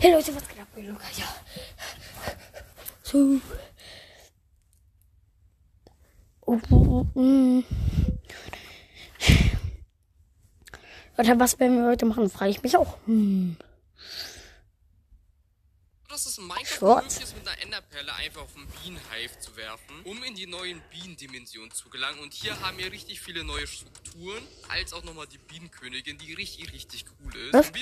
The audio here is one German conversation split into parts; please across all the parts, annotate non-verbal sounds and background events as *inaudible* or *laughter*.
Hey Leute, was geht ab, Luca? Ja. So. Oh, oh, oh, mm. Warte, was werden wir heute machen? Frage ich mich auch. Hm. dass es in Minecraft ist, mit einer Enderperle einfach auf einen Bienenhive zu werfen, um in die neuen Bienendimensionen zu gelangen. Und hier haben wir richtig viele neue Strukturen, als auch nochmal die Bienenkönigin, die richtig, richtig cool ist. Was?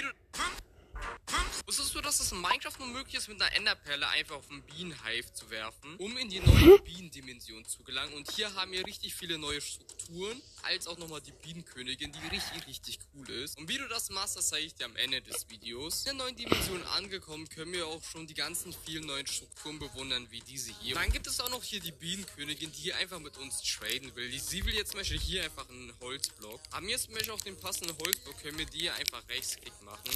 Wusstest du, dass es in Minecraft nur möglich ist, mit einer Enderperle einfach auf einen Bienenhive zu werfen, um in die neuen Bienendimensionen zu gelangen? Und hier haben wir richtig viele neue Strukturen, als auch nochmal die Bienenkönigin, die richtig, richtig cool ist. Und wie du das machst, das zeige ich dir am Ende des Videos. In der neuen Dimension angekommen, können wir auch schon die ganzen vielen neuen Strukturen bewundern, wie diese hier. Dann gibt es auch noch hier die Bienenkönigin, die hier einfach mit uns traden will. Sie will jetzt zum Beispiel hier einfach einen Holzblock. Haben wir jetzt zum Beispiel auch den passenden Holzblock, können wir die hier einfach rechtsklick machen.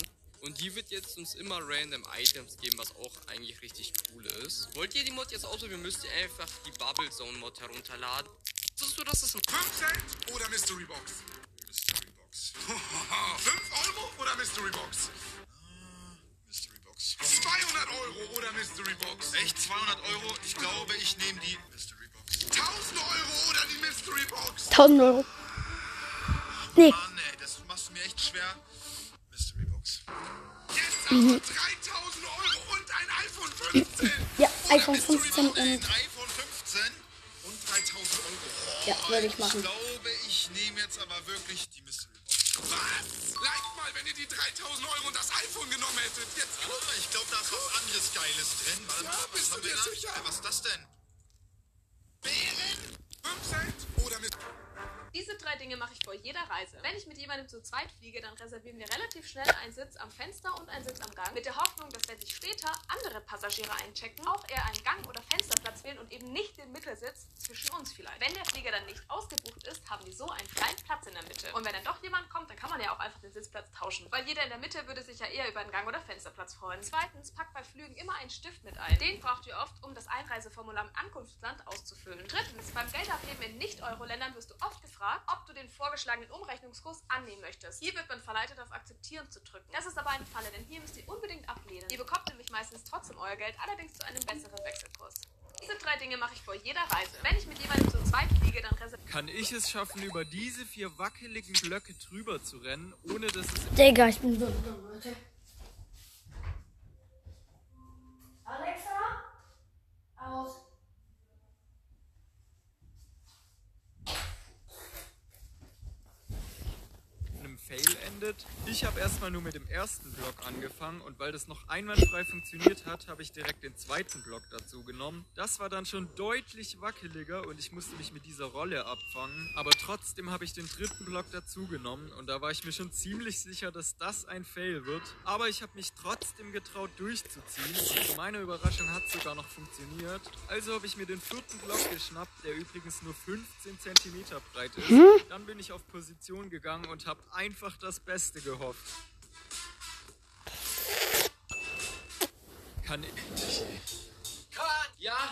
Und die wird jetzt uns immer random Items geben, was auch eigentlich richtig cool ist. Wollt ihr die Mod jetzt ausprobieren, müsst ihr einfach die Bubble Zone Mod herunterladen. Wusstest du, dass es ein 5 Cent oder Mystery Box? Mystery Box. *laughs* 5 Euro oder Mystery Box? Mystery Box. 200 Euro oder Mystery Box? Echt 200 Euro? Ich glaube, ich nehme die Mystery Box. 1000 Euro oder die Mystery Box? 1000 Euro. Nee, Mann, ey, das machst du mir echt schwer. Mystery Box. Jetzt aber 3000 Euro und ein iPhone 15. ja, iPhone Mystery 15 Box? und Ein iPhone 15 Und 3000 Euro. ja, würde ich machen. Ich glaube, ich nehme jetzt aber wirklich die Mystery Box. Was? Like mal, wenn ihr die 3000 Euro und das iPhone genommen hättet. Jetzt Ah, ich glaube, da ist was anderes Geiles drin. Warte Ja, bist was du dir da? sicher? Was ist das denn? Diese drei Dinge mache ich vor jeder Reise. Wenn ich mit jemandem zu zweit fliege, dann reservieren wir relativ schnell einen Sitz am Fenster und einen Sitz am Gang. Mit der Hoffnung, dass wenn sich später andere Passagiere einchecken, auch eher einen Gang- oder Fensterplatz wählen und eben nicht den Mittelsitz zwischen uns vielleicht. Wenn der Flieger dann nicht ausgebucht ist, haben wir so einen kleinen Platz in der Mitte. Und wenn dann doch jemand kommt, dann kann man ja auch einfach den Sitzplatz tauschen. Weil jeder in der Mitte würde sich ja eher über einen Gang- oder Fensterplatz freuen. Zweitens, packt bei Flügen immer einen Stift mit ein. Den braucht ihr oft, um das Einreiseformular im Ankunftsland auszufüllen. Drittens, beim Geldabheben in Nicht-Euro-Ländern wirst du oft gefragt, ob du den vorgeschlagenen Umrechnungskurs annehmen möchtest. Hier wird man verleitet, auf Akzeptieren zu drücken. Das ist aber eine Falle, denn hier müsst ihr unbedingt ablehnen. Ihr bekommt nämlich meistens trotzdem euer Geld, allerdings zu einem besseren Wechselkurs. Diese drei Dinge mache ich vor jeder Reise. Wenn ich mit jemandem zu zweit fliege, dann reserviere Kann ich es schaffen, über diese vier wackeligen Blöcke drüber zu rennen, ohne dass es Digga, ich bin so dumm, Leute. Alexa? Aus. Fail endet. Ich habe erstmal nur mit dem ersten Block angefangen und weil das noch einwandfrei funktioniert hat, habe ich direkt den zweiten Block dazu genommen. Das war dann schon deutlich wackeliger und ich musste mich mit dieser Rolle abfangen. Aber trotzdem habe ich den dritten Block dazu genommen und da war ich mir schon ziemlich sicher, dass das ein Fail wird. Aber ich habe mich trotzdem getraut durchzuziehen. Und zu meiner Überraschung hat es sogar noch funktioniert. Also habe ich mir den vierten Block geschnappt, der übrigens nur 15 cm breit ist. Dann bin ich auf Position gegangen und habe einfach das Beste gehofft. Kann ich. Kahn! Ja?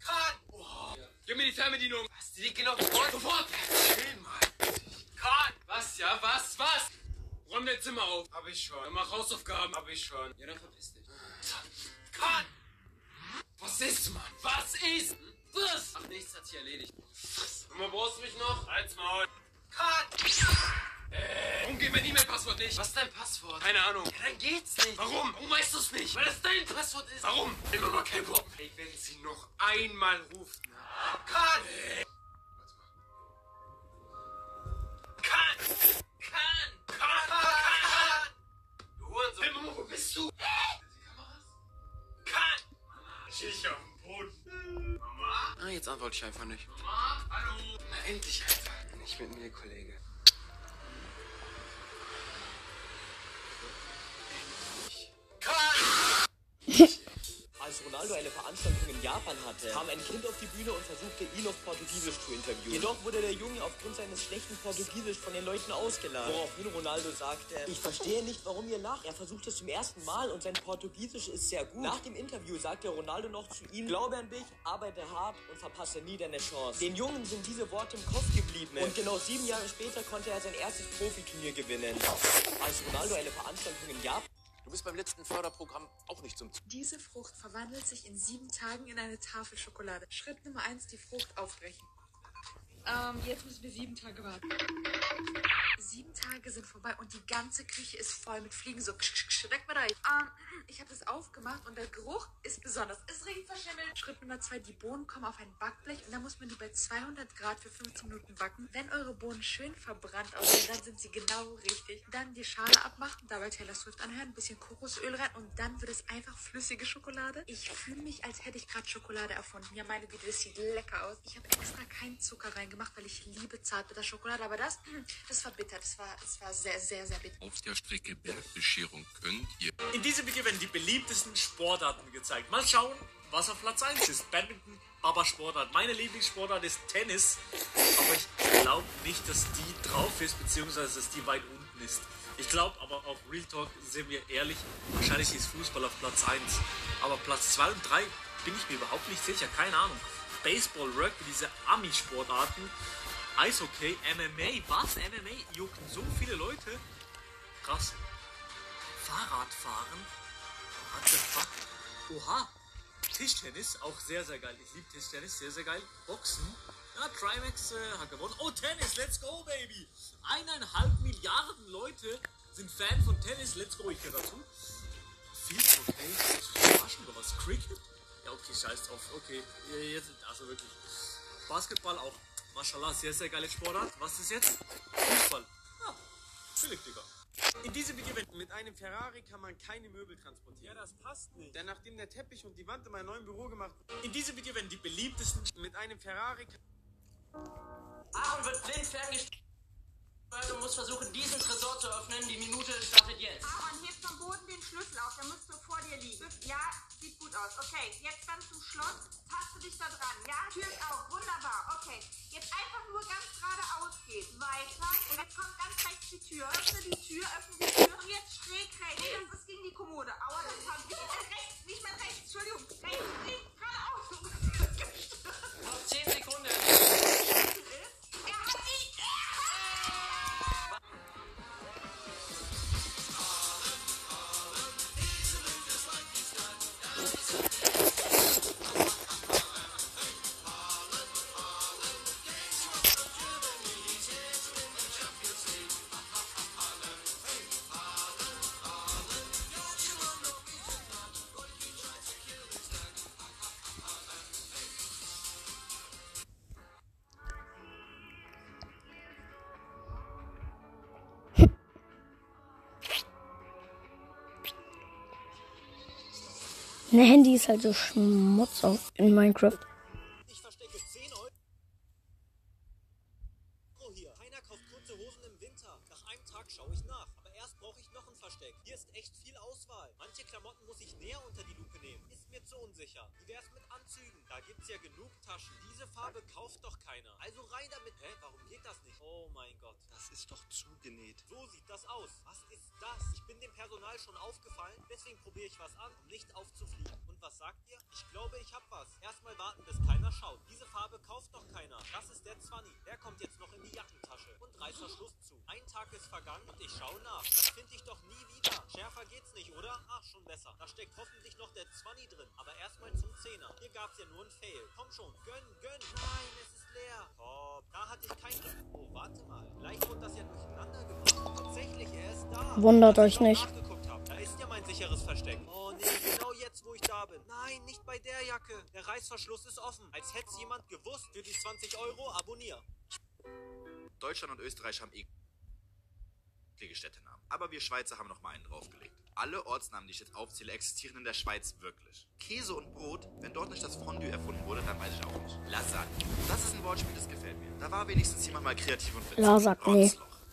Kahn! Oh. Gib mir die Fernbedienung! Was? Die liegt genau sofort! Sofort! Chill mal! Kahn! Was? Ja, was? Was? Räum dein Zimmer auf! Hab ich schon. Dann mach Hausaufgaben! Hab ich schon. Ja, dann verpiss dich. Kahn! Was ist, Mann? Was ist? Was? Ach, nichts hat sich erledigt. Mal brauchst du mich noch? Halt's Maul! Kahn! Warum geht mein E-Mail-Passwort nicht? Was ist dein Passwort? Keine Ahnung. Ja, dann geht's nicht. Warum? Warum weißt du es nicht? Weil das dein Passwort ist. Warum? Immer mal kein Wort. Ey, wenn sie noch einmal ruft. Kahn! Kahn! Kahn! Kahn! Kahn! Du Hurensohn. Wo bist du? Die Kameras? Kahn! Mama, ich auf? Ah, jetzt antworte ich einfach nicht. Mama? Hallo? Na, endlich, Alter. Nicht mit mir, Kollege. *laughs* Als Ronaldo eine Veranstaltung in Japan hatte, kam ein Kind auf die Bühne und versuchte, ihn auf Portugiesisch zu interviewen. Jedoch wurde der Junge aufgrund seines schlechten Portugiesisch von den Leuten ausgeladen. Woraufhin Ronaldo sagte, ich verstehe nicht, warum ihr lacht. Er versucht es zum ersten Mal und sein Portugiesisch ist sehr gut. Nach dem Interview sagte Ronaldo noch zu ihm, glaube an dich, arbeite hart und verpasse nie deine Chance. Den Jungen sind diese Worte im Kopf geblieben und genau sieben Jahre später konnte er sein erstes Profiturnier gewinnen. Als Ronaldo eine Veranstaltung in Japan Du bist beim letzten Förderprogramm auch nicht zum Diese Frucht verwandelt sich in sieben Tagen in eine Tafel Schokolade. Schritt Nummer eins, die Frucht aufbrechen. Ähm, jetzt müssen wir sieben Tage warten. Sieben Tage sind vorbei und die ganze Küche ist voll mit Fliegen. So, ksch, ksch, weg mal da. Ähm, ich habe das aufgemacht und der Geruch ist besonders. Es riecht verschimmelt. Schritt Nummer zwei, die Bohnen kommen auf ein Backblech und dann muss man die bei 200 Grad für 15 Minuten backen. Wenn eure Bohnen schön verbrannt aussehen, dann sind sie genau richtig. Dann die Schale abmachen, dabei Taylor Swift anhören, ein bisschen Kokosöl rein und dann wird es einfach flüssige Schokolade. Ich fühle mich, als hätte ich gerade Schokolade erfunden. Ja, meine Güte, das sieht lecker aus. Ich habe extra keinen Zucker reingemacht, weil ich liebe Zartbitterschokolade, aber das, *clears throat* das war bitter. Das war, das war sehr, sehr, sehr bitter. Auf der Strecke Bergbescherung könnt ihr In diesem Video werden die beliebtesten Sportarten gezeigt. Mal schauen, was auf Platz 1 ist. Badminton, Baba Sportart. Meine Lieblingssportart ist Tennis. Aber ich glaube nicht, dass die drauf ist, beziehungsweise dass die weit unten ist. Ich glaube aber auf Real Talk, sind wir ehrlich, wahrscheinlich ist Fußball auf Platz 1. Aber Platz 2 und 3 bin ich mir überhaupt nicht sicher. Keine Ahnung. Baseball, Rugby, diese Ami-Sportarten. Eishockey, MMA. Was? MMA? Jucken so viele Leute? Krass. Fahrradfahren? What the fuck? Oha. Tischtennis, auch sehr, sehr geil. Ich liebe Tischtennis, sehr, sehr geil. Boxen. Ja, Trimax äh, hat gewonnen. Oh, Tennis, let's go, baby. Eineinhalb Milliarden Leute sind Fan von Tennis. Let's go, ich gehöre dazu. Überraschend, oder was? Cricket? Ja, okay, scheiß drauf. Okay, jetzt, also wirklich. Basketball auch. Mashallah, sehr, sehr geile Sportart. Was ist jetzt? Fußball. Ja, billig, Digga. In diesem Video mit einem Ferrari kann man keine Möbel transportieren. Ja, das passt nicht. Denn nachdem der Teppich und die Wand in meinem neuen Büro gemacht In diesem Video werden die beliebtesten mit einem Ferrari Aaron wird blind ferngesteuert und muss versuchen, diesen Tresor zu öffnen. Die Minute startet jetzt. Aaron, heb vom Boden den Schlüssel auf, der müsste vor dir liegen. Ja, sieht gut aus. Okay, jetzt dann zum Schloss. Passt du dich da dran, ja? Tür ist auf, wunderbar. Okay, jetzt einfach nur ganz geradeaus gehen. Weiter. Und jetzt kommt ganz rechts die Tür. Öffne die Tür, öffne die Tür. Und jetzt schräg rechts. Das ist gegen die Kommode. Aua, das war nicht mehr rechts, nicht mehr rechts. Entschuldigung. Rechts, links, geradeaus. *laughs* Noch 10 Sekunden. Ein Handy ist halt so Schmutz auf in Minecraft. Ich verstecke 10 Euro hier. Keiner kauft kurze Hosen im Winter. Nach einem Tag schaue ich nach. Aber erst brauche ich noch ein Versteck. Hier ist echt viel Auswahl. Manche Klamotten muss ich näher unter die Lupe nehmen. Ist mir zu unsicher. Wie wär's mit Anzügen? Da gibt's ja genug Taschen. Diese Farbe kauft doch keiner. Also rein damit. Hä? Warum geht das nicht? Oh mein Gott. Das ist doch zugenäht. So sieht das aus. Was das? Ich bin dem Personal schon aufgefallen, deswegen probiere ich was an, um nicht aufzufliegen. Und was sagt ihr? Ich glaube, ich hab was. Erstmal warten, bis keiner schaut. Diese Farbe kauft doch keiner. Das ist der 20. Der kommt jetzt noch in die Jackentasche. Und Reißverschluss zu. Ein Tag ist vergangen und ich schaue nach. Das finde ich doch nie wieder. Schärfer geht's nicht, oder? Ach, schon besser. Da steckt hoffentlich noch der 20 drin. Aber erstmal zum Zehner. Hier gab's ja nur ein Fail. Komm schon, gönn, gönn. Nein, es ist leer. Top. Da hatte ich kein. Oh, warte mal. Vielleicht wurde das ja durcheinander gemacht. Tatsächlich, er ist da. Wundert euch nicht. Da ist ja mein sicheres Versteck. Oh nee, genau jetzt, wo ich da bin. Nein, nicht bei der Jacke. Der Reißverschluss ist offen. Als hätt's jemand gewusst. Für die 20 Euro abonnier. Deutschland und Österreich haben eklige Städtenamen. Aber wir Schweizer haben noch mal einen draufgelegt. Alle Ortsnamen, die ich jetzt aufzähle, existieren in der Schweiz wirklich. Käse und Brot, wenn dort nicht das Fondue erfunden wurde, dann weiß ich auch nicht. Lasagne. Das ist ein Wortspiel, das gefällt mir. Da war wenigstens jemand mal kreativ und witzig. Lasagne.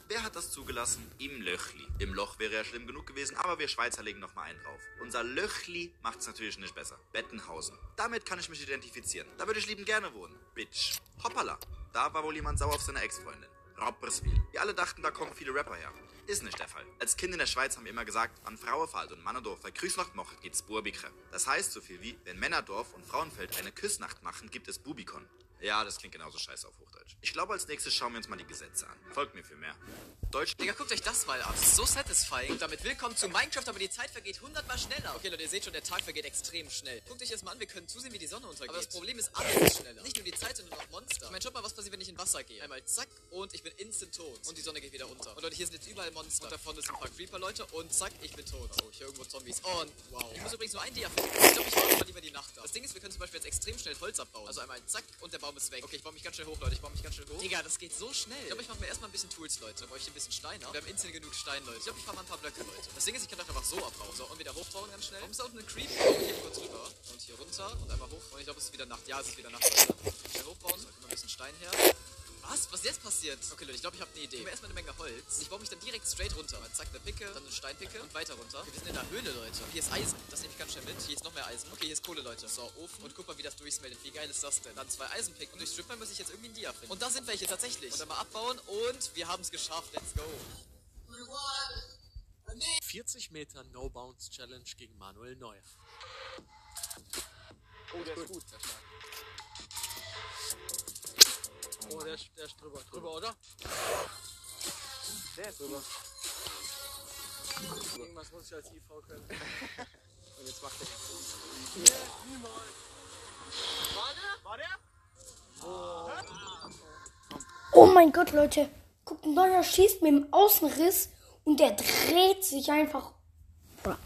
Wer hat das zugelassen? Im Löchli. Im Loch wäre ja schlimm genug gewesen, aber wir Schweizer legen noch mal einen drauf. Unser Löchli macht's natürlich nicht besser. Bettenhausen. Damit kann ich mich identifizieren. Da würde ich lieben gerne wohnen. Bitch. Hoppala. Da war wohl jemand sauer auf seine Ex-Freundin. Rapperswil. Wir alle dachten, da kommen viele Rapper her. Ist nicht der Fall. Als Kind in der Schweiz haben wir immer gesagt, an Frauenfeld und Mannerdorf bei Grüßnacht macht, gibt's Burbikre. Das heißt so viel wie, wenn Männerdorf und Frauenfeld eine Küssnacht machen, gibt es Bubikon. Ja, das klingt genauso scheiße auf Hochdeutsch. Ich glaube, als nächstes schauen wir uns mal die Gesetze an. Folgt mir für mehr. Deutsch. Digga, guckt euch das mal an. Das ist so satisfying. Damit willkommen zu Minecraft, aber die Zeit vergeht hundertmal schneller. Okay, Leute, ihr seht schon, der Tag vergeht extrem schnell. Guckt euch das mal an, wir können zusehen, wie die Sonne untergeht. Aber das Problem ist, alles ist schneller. Nicht nur die Zeit, sondern auch Monster. Ich meine, schaut mal, was passiert, wenn ich in Wasser gehe. Einmal zack und ich bin instant tot. Und die Sonne geht wieder unter. Und Leute, hier sind jetzt überall Monster. Und davon ist ein paar Creeper, Leute. Und zack, ich bin tot. Oh, ich höre irgendwo Zombies. Und wow. Ich muss übrigens nur ein Dia finden. Ich glaube, ich mache mal lieber die Nacht da. Das Ding ist, wir können zum Beispiel jetzt extrem schnell Holz abbauen. Also einmal zack und der Baum ist weg. Okay, ich baue mich ganz schnell hoch, Leute. Ich baue mich ganz schnell hoch. Digga, das geht so schnell. Ich glaube, ich mache mir erstmal ein bisschen Tools, Leute. Dann baue ich ein bisschen Steine. Wir haben instant genug Stein, Leute. Ich glaube, ich fahre mal ein paar Blöcke, Leute. Das Ding ist, ich kann das einfach so abbauen. So, und wieder hochbauen ganz schnell. Warum ist da unten ein Creep? Hier kurz rüber. Und hier runter und einmal hoch. Und ich glaube, es ist wieder Nacht. Ja, es ist wieder Nacht, Leute. Schnell hochbauen. So, ein bisschen Stein her. Was? Was ist jetzt passiert? Okay, Leute, ich glaube, ich habe eine Idee. Ich erstmal eine Menge Holz. Ich baue mich dann direkt straight runter. Zack, eine Picke, dann eine Steinpicke und weiter runter. Okay, wir sind in der Höhle, Leute. Hier ist Eisen. Das nehme ich ganz schnell mit. Hier ist noch mehr Eisen. Okay, hier ist Kohle, Leute. So, Ofen. Und guck mal, wie das durchsmeltet. Wie geil ist das denn? Dann zwei Eisenpicken. Und durch Stripper muss ich jetzt irgendwie ein Dia finden. Und da sind welche tatsächlich. Und dann mal abbauen. Und wir haben es geschafft. Let's go. 40 Meter No Bounce Challenge gegen Manuel Neuer. Oh, der ist gut. Oh, der ist, der ist drüber. Drüber, oder? Der ist drüber. Irgendwas muss ich als IV können. *laughs* Und jetzt macht er. Nee, niemals. War der? War der? Oh mein Gott, Leute. Guckt, ein Neuer schießt mit dem Außenriss und der dreht sich einfach. Bra.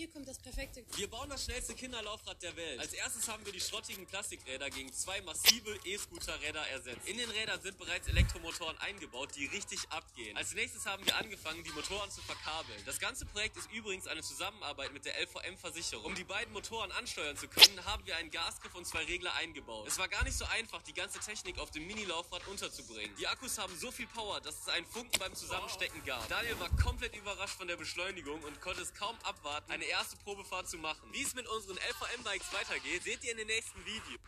Hier kommt das perfekte. Wir bauen das schnellste Kinderlaufrad der Welt. Als erstes haben wir die schrottigen Plastikräder gegen zwei massive E-Scooter-Räder ersetzt. In den Rädern sind bereits Elektromotoren eingebaut, die richtig abgehen. Als nächstes haben wir angefangen, die Motoren zu verkabeln. Das ganze Projekt ist übrigens eine Zusammenarbeit mit der LVM-Versicherung. Um die beiden Motoren ansteuern zu können, haben wir einen Gasgriff und zwei Regler eingebaut. Es war gar nicht so einfach, die ganze Technik auf dem Mini-Laufrad unterzubringen. Die Akkus haben so viel Power, dass es einen Funken beim Zusammenstecken gab. Daniel war komplett überrascht von der Beschleunigung und konnte es kaum abwarten, eine erste Probefahrt zu machen. Wie es mit unseren LVM-Bikes weitergeht, seht ihr in den nächsten Video.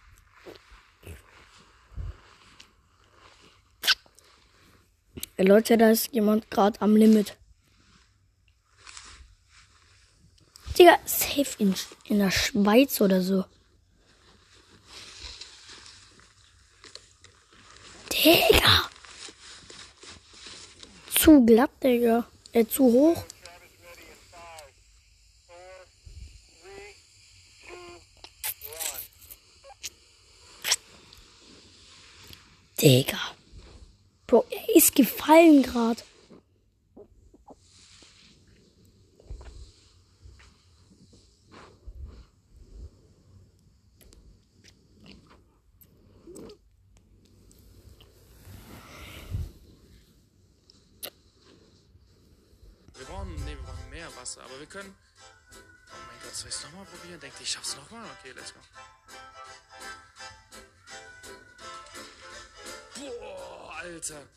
Ey, Leute, da ist jemand gerade am Limit. Digga, safe in, in der Schweiz oder so. Digga. Zu glatt, Digga. Äh, zu hoch. Digga. Bro, er ist gefallen gerade. Wir brauchen, mehr Wasser, aber wir können. Oh mein Gott, soll ich es nochmal probieren? Denkt ich schaff's nochmal? Okay, let's go. Boah, Alter.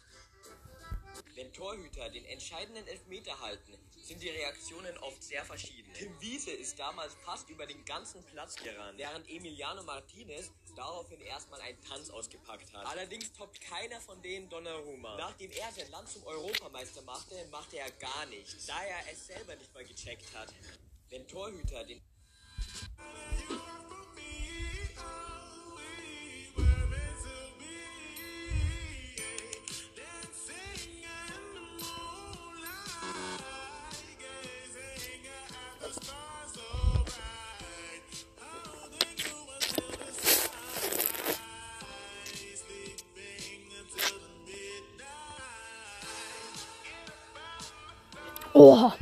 Wenn Torhüter den entscheidenden Elfmeter halten, sind die Reaktionen oft sehr verschieden. Tim Wiese ist damals fast über den ganzen Platz gerannt, während Emiliano Martinez daraufhin erstmal einen Tanz ausgepackt hat. Allerdings toppt keiner von denen Donnarumma. Nachdem er sein Land zum Europameister machte, machte er gar nichts, da er es selber nicht mal gecheckt hat. Wenn Torhüter den Oha.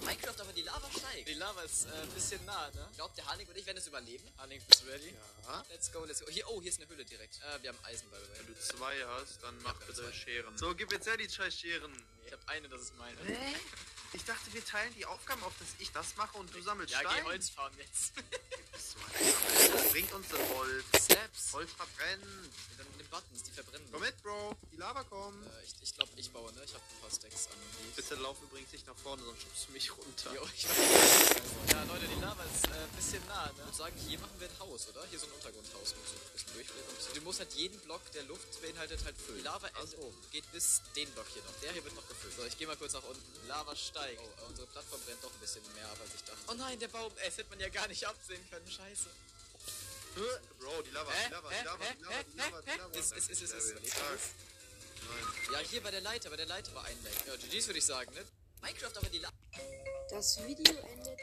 Minecraft, aber die Lava steigt. Die Lava ist äh, ein bisschen nah, ne? Glaubt der Hanik und ich werden es überleben? Hanik, bist du ready? Ja. Let's go, let's go. Hier, oh, hier ist eine Höhle direkt. Äh, wir haben Eisen, by the way. Wenn du zwei hast, dann mach bitte zwei. Scheren. So, gib jetzt her die zwei Scheren. Ich habe eine, das ist meine. Ich dachte, wir teilen die Aufgaben auf, dass ich das mache und du sammelst Ja, Steine. geh Holz farmen jetzt. *laughs* Bringt uns das Holz. Snaps. Holz verbrennen. Dann nimm Buttons, die verbrennen. Komm mit, Bro. Die Lava kommt. Äh, ich ich glaube, ich baue, ne? Ich habe ein paar Stacks an. Die Bitte lauf übrigens nicht nach vorne, sonst schubst du mich runter. Jo, ich. Ja, Leute, die Lava ist ein äh, bisschen nah, ne? Ich würde sagen, hier machen wir ein Haus, oder? Hier so ein Untergrundhaus. Mit so ein bisschen so. Du musst halt jeden Block der Luft beinhaltet halt füllen. Die Lava oben. Geht bis den Block hier noch. Der hier wird noch gefüllt. So, ich gehe mal kurz nach unten. Lava steigt. Oh, unsere Plattform brennt doch ein bisschen mehr ab, als ich dachte. Oh nein, der Baum. Ey, das hätte man ja gar nicht absehen können. Scheiße. Bro, die Lava, die Lava, die Lava, die Lava, die Lava, die? Lava. Ist, ist, ist, ist, ist. Sehr Lebt stark. alles? Ja, hier bei der Leiter. Bei der Leiter war ein Lag. Ja, GG's würde ich sagen, ne? Minecraft aber die La Das Video endet,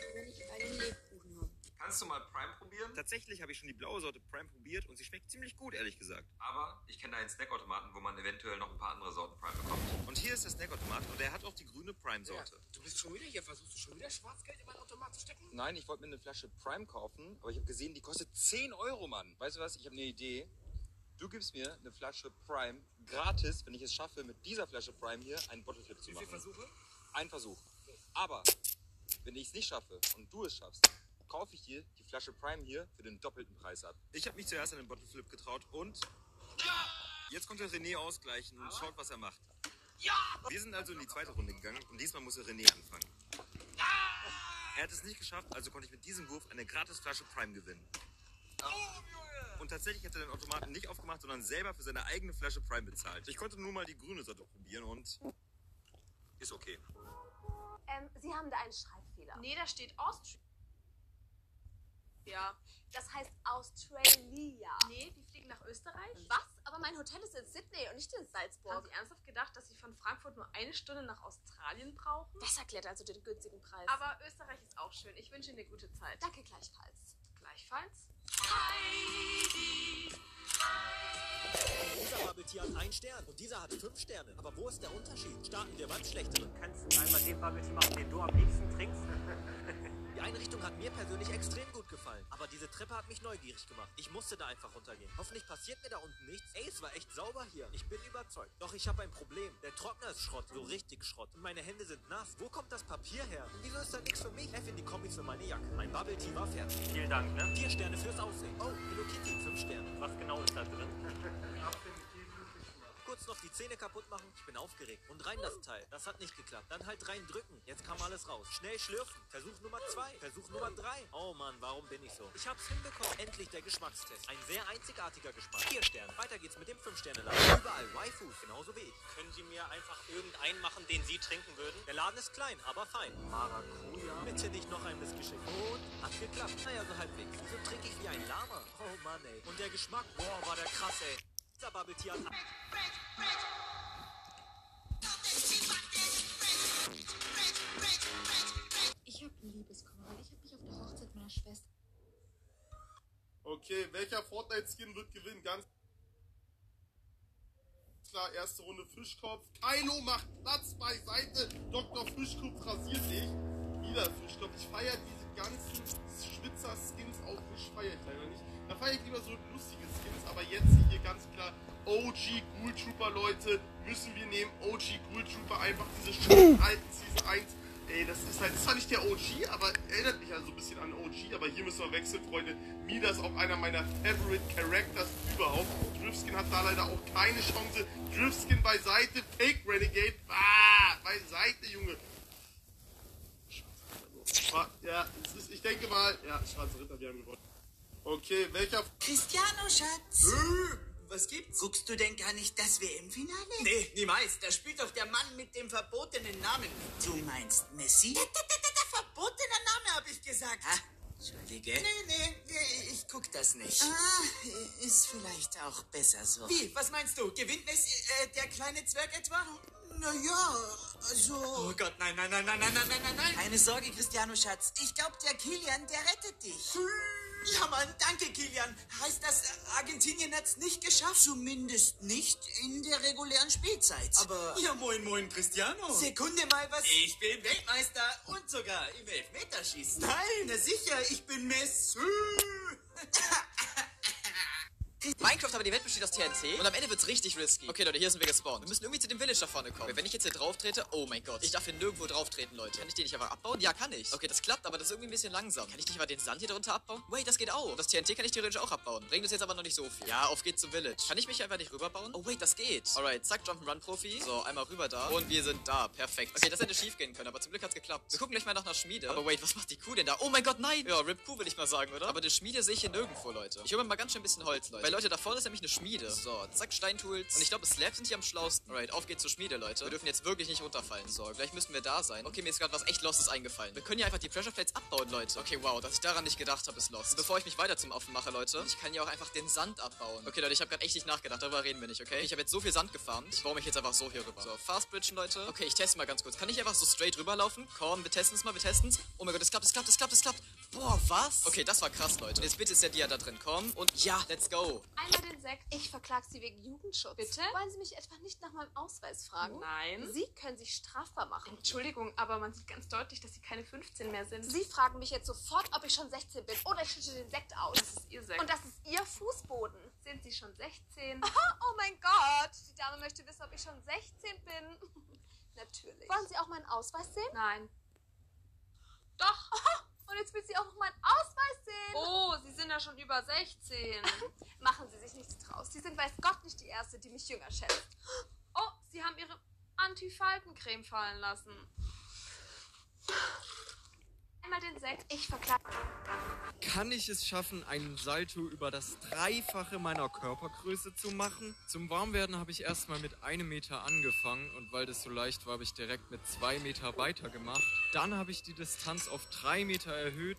Kannst du mal Prime probieren? Tatsächlich habe ich schon die blaue Sorte Prime probiert und sie schmeckt ziemlich gut, ehrlich gesagt. Aber ich kenne da einen Snackautomaten, wo man eventuell noch ein paar andere Sorten Prime bekommt. Und hier ist der Snackautomat und er hat auch die grüne Prime-Sorte. Du bist schon wieder hier. Versuchst du schon wieder Schwarzgeld in meinen Automat zu stecken? Nein, ich wollte mir eine Flasche Prime kaufen, aber ich habe gesehen, die kostet 10 Euro, Mann. Weißt du was? Ich habe eine Idee. Du gibst mir eine Flasche Prime gratis, wenn ich es schaffe, mit dieser Flasche Prime hier einen Bottleflip zu Wie machen. viele Versuche? Ein Versuch. Aber wenn ich es nicht schaffe und du es schaffst, kaufe ich dir die Flasche Prime hier für den doppelten Preis ab. Ich habe mich zuerst an den Bottleflip getraut und jetzt konnte René ausgleichen und schaut, was er macht. Wir sind also in die zweite Runde gegangen und diesmal musste René anfangen. Er hat es nicht geschafft, also konnte ich mit diesem Wurf eine gratis Flasche Prime gewinnen. Und tatsächlich hat er den Automaten nicht aufgemacht, sondern selber für seine eigene Flasche Prime bezahlt. Ich konnte nur mal die grüne Sorte probieren und ist okay. Ähm, Sie haben da einen Schreibfehler. Nee, da steht Austria. Ja. Das heißt Australia. Nee, die fliegen nach Österreich. Was? Aber mein Hotel ist in Sydney und nicht in Salzburg. Haben Sie ernsthaft gedacht, dass Sie von Frankfurt nur eine Stunde nach Australien brauchen? Das erklärt also den günstigen Preis. Aber Österreich ist auch schön. Ich wünsche Ihnen eine gute Zeit. Danke gleichfalls. Gleichfalls? Dieser Bubble-Tier hat einen Stern und dieser hat fünf Sterne. Aber wo ist der Unterschied? Starten wir beim Schlechteren. Kannst du einmal den Bubble-Tea machen, den du am liebsten trinkst? *laughs* Die Einrichtung hat mir persönlich extrem gut gefallen. Aber diese Treppe hat mich neugierig gemacht. Ich musste da einfach runtergehen. Hoffentlich passiert mir da unten nichts. Ey, es war echt sauber hier. Ich bin überzeugt. Doch ich habe ein Problem. Der Trockner ist Schrott. So richtig Schrott. Und meine Hände sind nass. Wo kommt das Papier her? Und wieso ist da nichts für mich? F in die Comics für meine Jacke. Mein Bubble Tea war fertig. Vielen Dank, ne? Vier Sterne fürs Aussehen. Oh, Hello Kitty, fünf Sterne. Was genau ist da drin? *laughs* Kurz noch die Zähne kaputt machen. Ich bin aufgeregt. Und rein das Teil. Das hat nicht geklappt. Dann halt rein drücken. Jetzt kam alles raus. Schnell schlürfen. Versuch Nummer zwei. Versuch Nummer drei. Oh Mann, warum bin ich so? Ich hab's hinbekommen. Endlich der Geschmackstest. Ein sehr einzigartiger Geschmack. Vier Sterne. Weiter geht's mit dem fünf Sterne Laden. Überall Waifus. Genauso wie ich. Können Sie mir einfach irgendeinen machen, den Sie trinken würden? Der Laden ist klein, aber fein. Maracuja. Bitte nicht noch ein Missgeschick. Und hat geklappt. Naja, so halbwegs. Wieso trinke ich wie ein Lama? Oh Mann, ey. Und der Geschmack, boah, war der krass, ey. Ich habe Liebeskummer, ich habe mich auf der Hochzeit meiner Schwester. Okay, welcher Fortnite-Skin wird gewinnen? Ganz klar, erste Runde Fischkopf. Kylo macht Platz beiseite. Dr. Fischkopf rasiert sich. Wieder Fischkopf. Ich feiere diese ganzen Schwitzer-Skins auch nicht. Feiere ich leider nicht. Da feiere ich lieber so lustige Skins. Aber jetzt hier ganz klar OG Ghoul Trooper, Leute. Müssen wir nehmen. OG Ghoul Trooper. Einfach diese schönen *laughs* alten Season 1. Ey, das ist halt, das war nicht der OG, aber erinnert mich ja so ein bisschen an OG, aber hier müssen wir wechseln, Freunde. Mida ist auch einer meiner Favorite Characters überhaupt. Driftskin hat da leider auch keine Chance. Driftskin beiseite, Fake Renegade, ah, beiseite, Junge. Ja, es ist, ich denke mal, ja, Schwarze Ritter, wir haben gewonnen. Okay, welcher Cristiano, Schatz. Was gibt's? Guckst du denn gar nicht das WM-Finale? Nee, niemals. Da spielt doch der Mann mit dem verbotenen Namen. Du meinst Messi? Der, der, der, der verbotene Name, habe ich gesagt. Ah, Entschuldige. Nee, nee, ich guck das nicht. Ah, ist vielleicht auch besser so. Wie? Was meinst du? Gewinnt es äh, der kleine Zwerg etwa? Naja, also... Oh Gott, nein, nein, nein, nein, nein, nein, nein, nein, nein. Keine Sorge, Cristiano, Schatz. Ich glaube, der Kilian, der rettet dich. Ja, Mann, danke, Kilian. Heißt das, äh, Argentinien hat's nicht geschafft? Zumindest nicht in der regulären Spielzeit. Aber... Ja, moin, moin, Cristiano. Sekunde mal, was... Ich bin Weltmeister und sogar im Elfmeterschießen. Nein, na sicher, ich bin Messi. *laughs* Minecraft, aber die Welt besteht aus TNT und am Ende wird's richtig risky. Okay, Leute, hier sind wir gespawnt. Wir müssen irgendwie zu dem Village da vorne kommen. Wenn ich jetzt hier drauf trete, oh mein Gott, ich darf hier nirgendwo drauf treten, Leute. Kann ich den nicht einfach abbauen? Ja, kann ich. Okay, das klappt, aber das ist irgendwie ein bisschen langsam. Kann ich nicht mal den Sand hier drunter abbauen? Wait, das geht auch. Das TNT kann ich theoretisch auch abbauen. Bringt es jetzt aber noch nicht so viel. Ja, auf geht's zum Village. Kann ich mich einfach nicht rüberbauen? Oh, wait, das geht. Alright, zack, Jump'n'Run Profi. So, einmal rüber da. Und wir sind da. Perfekt. Okay, das hätte schief gehen können, aber zum Glück hat's geklappt. Wir gucken gleich mal nach einer Schmiede. Aber wait, was macht die Kuh denn da? Oh mein Gott, nein. Ja, Rip Kuh will ich mal sagen, oder? Aber eine Schmiede sehe ich hier nirgendwo, Leute. Ich hole mal ganz schön ein bisschen Holz, Leute. Weil, Leute, da vorne ist nämlich eine Schmiede. So, zack, Steintools. Und ich glaube, Slabs sind hier am schlausten. Alright, auf geht's zur Schmiede, Leute. Wir dürfen jetzt wirklich nicht runterfallen. So, gleich müssen wir da sein. Okay, mir ist gerade was echt Lostes eingefallen. Wir können ja einfach die Pressure Plates abbauen, Leute. Okay, wow, dass ich daran nicht gedacht habe, ist lost. Bevor ich mich weiter zum Affen mache, Leute, ich kann ja auch einfach den Sand abbauen. Okay, Leute, ich habe gerade echt nicht nachgedacht. Darüber reden wir nicht, okay? Ich habe jetzt so viel Sand gefarmt. Ich baue mich jetzt einfach so hier rüber. So, Fast Bridgen, Leute. Okay, ich teste mal ganz kurz. Kann ich einfach so straight rüberlaufen? Komm, wir testen es mal, wir testen es. Oh mein Gott, es klappt, es klappt, es klappt, es klappt. Boah, was? Okay, das war krass, Leute. Und jetzt bitte ist der Dia da drin. Komm und ja, let's go. Einmal den Sekt. Ich verklag Sie wegen Jugendschutz. Bitte? Wollen Sie mich etwa nicht nach meinem Ausweis fragen? Nein. Sie können sich strafbar machen. Entschuldigung, aber man sieht ganz deutlich, dass Sie keine 15 mehr sind. Sie fragen mich jetzt sofort, ob ich schon 16 bin oder ich schütte den Sekt aus. Das ist Ihr Sekt. Und das ist Ihr Fußboden. Sind Sie schon 16? *laughs* oh mein Gott. Die Dame möchte wissen, ob ich schon 16 bin. *laughs* Natürlich. Wollen Sie auch meinen Ausweis sehen? Nein. Doch. *laughs* Und jetzt will sie auch noch meinen Ausweis sehen. Oh, Sie sind ja schon über 16. *laughs* Machen Sie sich nichts draus. Sie sind weiß Gott nicht die Erste, die mich jünger schätzt. Oh, Sie haben Ihre Anti-Faltencreme fallen lassen. Einmal den Sekt. Ich verklag. Kann ich es schaffen, einen Salto über das Dreifache meiner Körpergröße zu machen? Zum Warmwerden habe ich erstmal mit einem Meter angefangen und weil das so leicht war, habe ich direkt mit zwei Meter weitergemacht. Dann habe ich die Distanz auf drei Meter erhöht.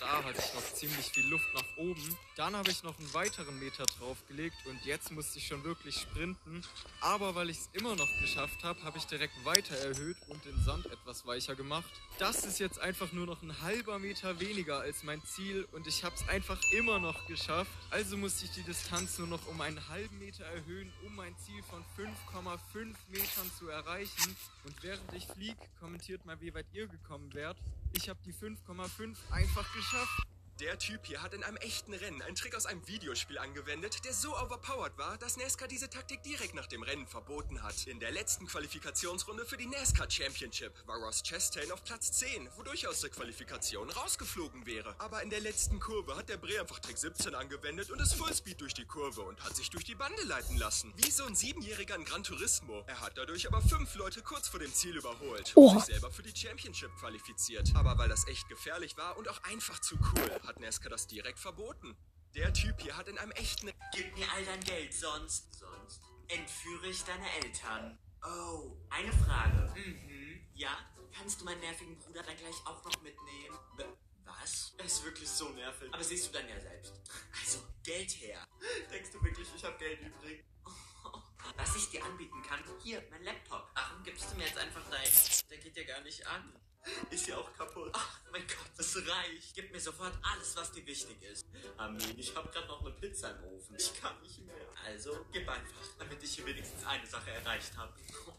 Da hatte ich noch ziemlich viel Luft nach oben. Dann habe ich noch einen weiteren Meter draufgelegt und jetzt musste ich schon wirklich sprinten. Aber weil ich es immer noch geschafft habe, habe ich direkt weiter erhöht und den Sand etwas weicher gemacht. Das ist jetzt einfach nur noch ein halber Meter weniger als mein Ziel und ich habe es einfach immer noch geschafft. Also musste ich die Distanz nur noch um einen halben Meter erhöhen, um mein Ziel von 5,5 Metern zu erreichen. Und während ich fliege, kommentiert mal, wie weit ihr gekommen wärt. Ich habe die 5,5 einfach geschafft. Der Typ hier hat in einem echten Rennen einen Trick aus einem Videospiel angewendet, der so overpowered war, dass NASCAR diese Taktik direkt nach dem Rennen verboten hat. In der letzten Qualifikationsrunde für die NASCAR Championship war Ross Chastain auf Platz 10, wodurch aus der Qualifikation rausgeflogen wäre. Aber in der letzten Kurve hat der Bre einfach Trick 17 angewendet und ist Fullspeed durch die Kurve und hat sich durch die Bande leiten lassen. Wie so ein Siebenjähriger in Gran Turismo. Er hat dadurch aber fünf Leute kurz vor dem Ziel überholt und sich selber für die Championship qualifiziert. Aber weil das echt gefährlich war und auch einfach zu cool, hat NASCAR das direkt verboten. Der Typ hier hat in einem echten... Gib mir all dein Geld, sonst... Sonst entführe ich deine Eltern. Oh, eine Frage. Mhm. Ja? Kannst du meinen nervigen Bruder dann gleich auch noch mitnehmen? W was? Er ist wirklich so nervig. Aber siehst du dann ja selbst. Also, Geld her. Denkst du wirklich, ich habe Geld übrig? *laughs* Was ich dir anbieten kann, hier, mein Laptop. Warum gibst du mir jetzt einfach dein? Der geht ja gar nicht an. *laughs* Ist ja auch kaputt. Ach mein Gott, das reicht. Gib mir sofort alles, was dir wichtig ist. Armin, ich habe gerade noch eine Pizza im Ofen. Ich kann nicht mehr. Also, gib einfach, damit ich hier wenigstens eine Sache erreicht habe.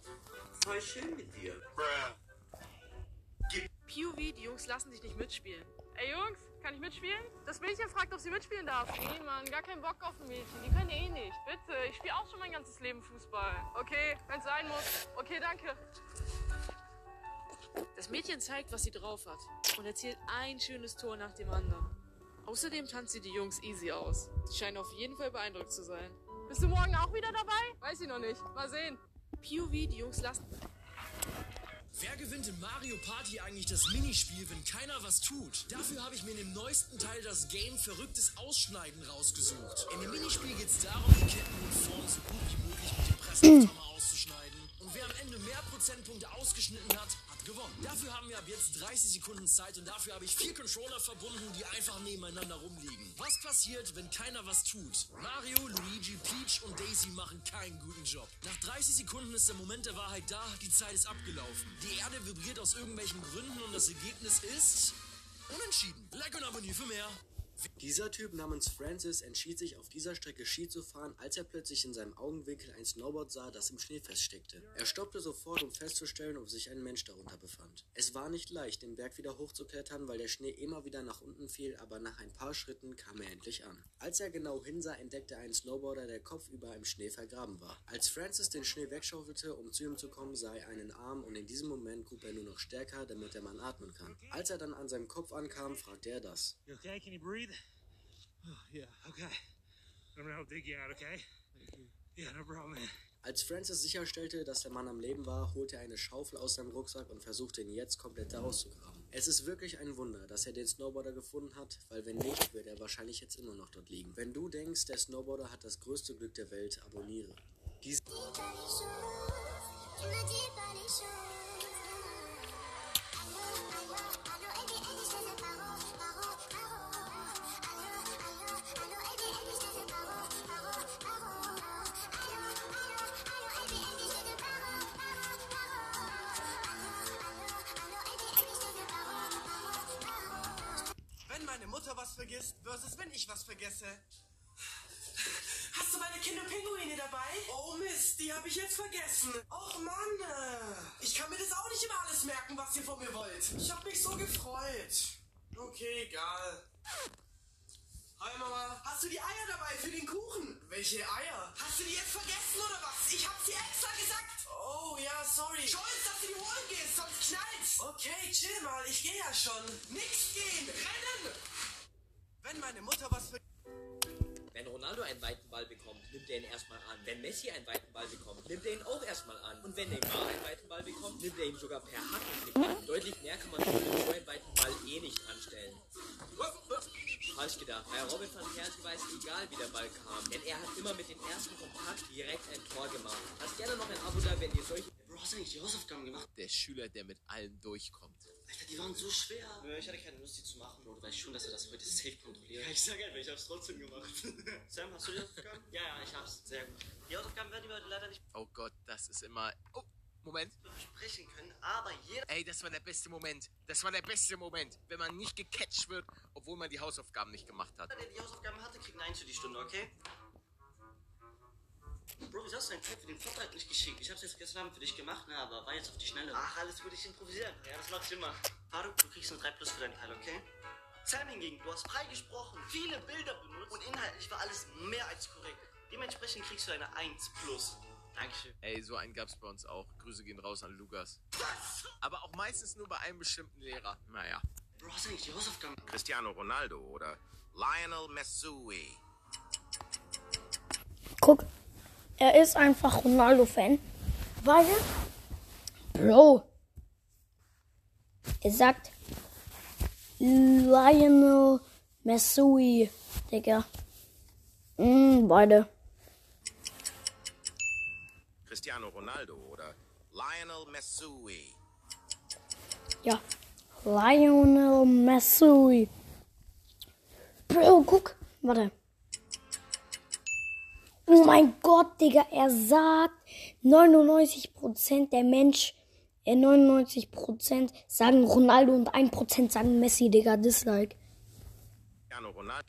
*laughs* Voll schön mit dir. POV, die Jungs lassen sich nicht mitspielen. Ey Jungs, kann ich mitspielen? Das Mädchen fragt, ob sie mitspielen darf. Nee, Mann, gar keinen Bock auf ein Mädchen. Die können eh nicht. Bitte, ich spiele auch schon mein ganzes Leben Fußball. Okay, wenn es sein muss. Okay, danke. Das Mädchen zeigt, was sie drauf hat und erzielt ein schönes Tor nach dem anderen. Außerdem tanzt sie die Jungs easy aus. Sie scheinen auf jeden Fall beeindruckt zu sein. Bist du morgen auch wieder dabei? Weiß ich noch nicht. Mal sehen. POV, die Jungs lassen. Wer gewinnt in Mario Party eigentlich das Minispiel, wenn keiner was tut? Dafür habe ich mir in dem neuesten Teil das Game Verrücktes Ausschneiden rausgesucht. In dem Minispiel geht es darum, die Ketten und vorne so gut wie möglich mit dem Presslufthammer auszuschneiden. Und wer am Ende mehr Prozentpunkte ausgeschnitten hat, hat gewonnen. Dafür haben wir ab jetzt 30 Sekunden Zeit und dafür habe ich vier Controller verbunden, die einfach nebeneinander rumliegen. Was passiert, wenn keiner was tut? Mario, Luigi, Peach und Daisy machen keinen guten Job. Nach 30 Sekunden ist der Moment der Wahrheit da, die Zeit ist abgelaufen. Die Erde vibriert aus irgendwelchen Gründen und das Ergebnis ist unentschieden. Like und abonniere für mehr. Dieser Typ namens Francis entschied sich auf dieser Strecke Ski zu fahren, als er plötzlich in seinem Augenwinkel ein Snowboard sah, das im Schnee feststeckte. Er stoppte sofort, um festzustellen, ob sich ein Mensch darunter befand. Es war nicht leicht, den Berg wieder hochzuklettern, weil der Schnee immer wieder nach unten fiel, aber nach ein paar Schritten kam er endlich an. Als er genau hinsah, entdeckte er einen Snowboarder, der kopfüber im Schnee vergraben war. Als Francis den Schnee wegschaufelte, um zu ihm zu kommen, sah er einen Arm und in diesem Moment grub er nur noch stärker, damit der Mann atmen kann. Als er dann an seinem Kopf ankam, fragte er das. You breathe? Oh, yeah, okay. I'm gonna help dig you out, okay? Yeah, no problem, man. Als Francis sicherstellte, dass der Mann am Leben war, holte er eine Schaufel aus seinem Rucksack und versuchte ihn jetzt komplett daraus zu graben. Es ist wirklich ein Wunder, dass er den Snowboarder gefunden hat, weil wenn nicht, wird er wahrscheinlich jetzt immer noch dort liegen. Wenn du denkst, der Snowboarder hat das größte Glück der Welt, abonniere. Dies vergesse. Hast du meine Kinderpinguine dabei? Oh Mist, die habe ich jetzt vergessen. Och Mann, ich kann mir das auch nicht immer alles merken, was ihr von mir wollt. Ich habe mich so gefreut. Okay, egal. Hi Mama. Hast du die Eier dabei für den Kuchen? Welche Eier? Hast du die jetzt vergessen oder was? Ich hab sie extra gesagt. Oh ja, sorry. Scholz, dass du die holen gehst, sonst knallt's. Okay, chill mal, ich gehe ja schon. Nix gehen, rennen. Wenn meine Mutter was vergisst. Wenn Ronaldo einen weiten Ball bekommt, nimmt er ihn erstmal an. Wenn Messi einen weiten Ball bekommt, nimmt er ihn auch erstmal an. Und wenn Neymar einen weiten Ball bekommt, nimmt er ihn sogar per Hackenklick an. Deutlich mehr kann man für so einen weiten Ball eh nicht anstellen. Falsch gedacht. Bei Robin van Persie war es egal, wie der Ball kam. Denn er hat immer mit dem ersten Kontakt direkt ein Tor gemacht. Lasst gerne noch ein Abo da, wenn ihr solche... Bro, hast du eigentlich die Hausaufgaben gemacht? Der Schüler, der mit allem durchkommt. Alter, die waren so schwer. Nö, ich hatte keine Lust, die zu machen. Bro, du weißt schon, dass er das heute safe kontrolliert. Ja, ich sag einfach, ich hab's trotzdem gemacht. *laughs* Sam, hast du die Hausaufgaben? ja, ja, ich hab's. Sehr gut. Die Hausaufgaben werden wir heute leider nicht Oh Gott, das ist immer. Oh, Moment. besprechen können, aber jeder... Ey, das war der beste Moment. Das war der beste Moment, wenn man nicht gecatcht wird, obwohl man die Hausaufgaben nicht gemacht hat. der die Hausaufgaben hatte, kriegt ein Eins für die Stunde, okay? Bro, wieso hast du deinen Teil für den Vortrag nicht geschickt? Ich hab's jetzt gestern Abend für dich gemacht, ne, aber war jetzt auf die Schnelle. Ach, alles würde ich improvisieren. Ja, das mach ich immer. Faruk, du kriegst nur 3 plus für deinen Teil, okay? Sam hingegen, du hast frei gesprochen, viele Bilder benutzt und inhaltlich war alles mehr als korrekt. Dementsprechend kriegst du eine 1 plus. Dankeschön. Ey, so einen gab's bei uns auch. Grüße gehen raus an Lukas. Aber auch meistens nur bei einem bestimmten Lehrer. Naja. Bro, hast du eigentlich die Hausaufgaben? Cristiano Ronaldo oder Lionel Messi. Guck, er ist einfach Ronaldo-Fan. Weil, Bro, er sagt Lionel Messi, Digga. Mm, beide. Cristiano Ronaldo oder Lionel Messi. Ja. Lionel Messi. Bro, guck. Warte. Oh mein Gott, Digga, er sagt 99% der Mensch, äh, 99% sagen Ronaldo und 1% sagen Messi, Digga, Dislike. Cristiano Ronaldo.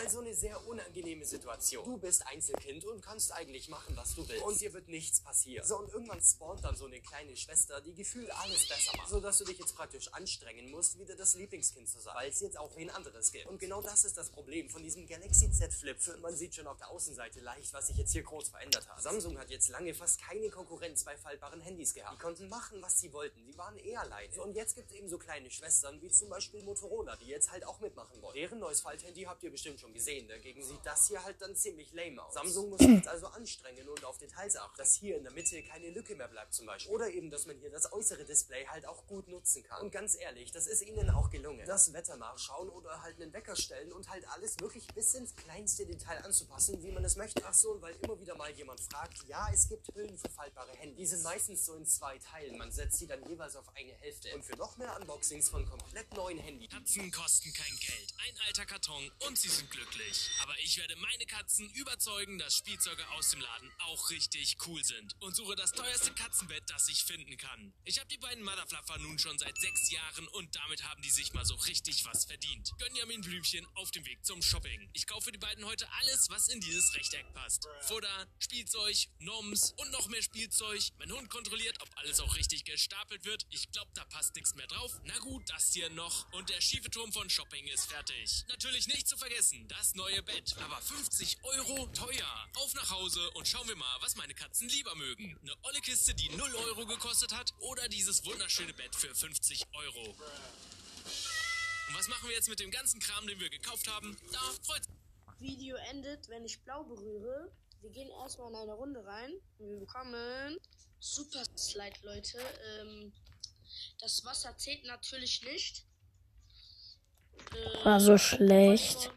Mal so eine sehr unangenehme Situation. Du bist Einzelkind und kannst eigentlich machen, was du willst. Und dir wird nichts passieren. So, und irgendwann spawnt dann so eine kleine Schwester, die gefühlt alles besser macht. Sodass du dich jetzt praktisch anstrengen musst, wieder das Lieblingskind zu sein. Weil es jetzt auch wen anderes gibt. Und genau das ist das Problem von diesem Galaxy Z Flip. Man sieht schon auf der Außenseite leicht, was sich jetzt hier groß verändert hat. Samsung hat jetzt lange fast keine Konkurrenz bei faltbaren Handys gehabt. Die konnten machen, was sie wollten. Die waren eher alleine. So, und jetzt gibt es eben so kleine Schwestern, wie zum Beispiel Motorola, die jetzt halt auch mitmachen wollen. Deren neues Falthandy habt ihr bestimmt schon schon gesehen. Dagegen sieht das hier halt dann ziemlich lame aus. Samsung muss sich jetzt also anstrengen und auf Details achten, dass hier in der Mitte keine Lücke mehr bleibt zum Beispiel. Oder eben, dass man hier das äußere Display halt auch gut nutzen kann. Und ganz ehrlich, das ist ihnen auch gelungen. Das Wetter nachschauen oder halt einen Wecker stellen und halt alles wirklich bis ins kleinste Detail anzupassen, wie man es möchte. Ach so, und weil immer wieder mal jemand fragt, ja, es gibt Hüllen für faltbare Hände. Die sind meistens so in zwei Teilen. Man setzt sie dann jeweils auf eine Hälfte. Und für noch mehr Unboxings von komplett neuen Handys. Katzen kosten kein Geld, ein alter Karton und sie sind glücklich. Aber ich werde meine Katzen überzeugen, dass Spielzeuge aus dem Laden auch richtig cool sind und suche das teuerste Katzenbett, das ich finden kann. Ich habe die beiden Motherfluffer nun schon seit sechs Jahren und damit haben die sich mal so richtig was verdient. Gönjamin Blümchen auf dem Weg zum Shopping. Ich kaufe die beiden heute alles, was in dieses Rechteck passt. Futter, Spielzeug, Noms und noch mehr Spielzeug. Mein Hund kontrolliert, ob alles auch richtig gestapelt wird. Ich glaube, da passt nichts mehr drauf. Na gut, das hier noch. Und der schiefe Turm von Shopping ist fertig. Natürlich nicht zu vergessen, das neue Bett. Aber 50 Euro teuer. Auf nach Hause und schauen wir mal, was meine Katzen lieber mögen. Eine olle Kiste, die 0 Euro gekostet hat oder dieses wunderschöne Bett für 50 Euro. Und was machen wir jetzt mit dem ganzen Kram, den wir gekauft haben? Da freut Video endet, wenn ich blau berühre. Wir gehen erstmal in eine Runde rein. Wir bekommen Super Slide, Leute. Ähm, das Wasser zählt natürlich nicht. Äh, War so schlecht.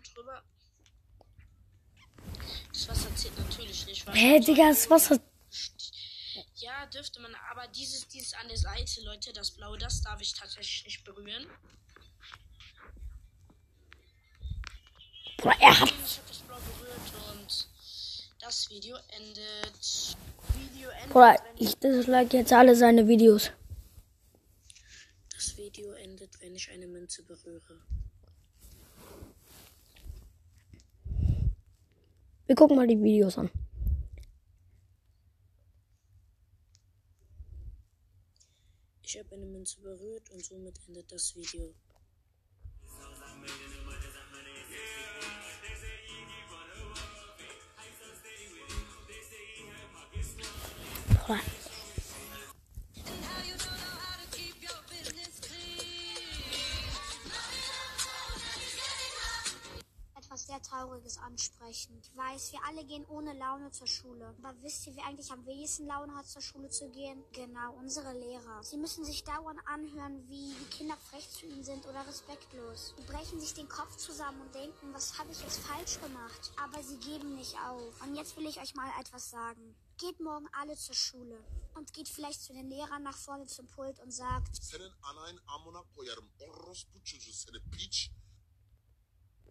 Das Wasser zählt natürlich nicht. Hä, Digga, das Wasser. Ja, dürfte man, aber dieses, dieses an der Seite, Leute, das blaue, das darf ich tatsächlich nicht berühren. Boah, er hat. Ich habe das blau berührt und das Video endet. Video endet. Wenn ich dislike jetzt alle seine Videos. Das Video endet, wenn ich eine Münze berühre. Wir gucken mal die Videos an. Ich habe eine Münze berührt und somit endet das Video. Boah. Trauriges ansprechen. Ich weiß, wir alle gehen ohne Laune zur Schule. Aber wisst ihr, wer eigentlich am wenigsten Laune hat, zur Schule zu gehen? Genau, unsere Lehrer. Sie müssen sich dauernd anhören, wie die Kinder frech zu ihnen sind oder respektlos. Sie brechen sich den Kopf zusammen und denken, was habe ich jetzt falsch gemacht? Aber sie geben nicht auf. Und jetzt will ich euch mal etwas sagen. Geht morgen alle zur Schule und geht vielleicht zu den Lehrern nach vorne zum Pult und sagt,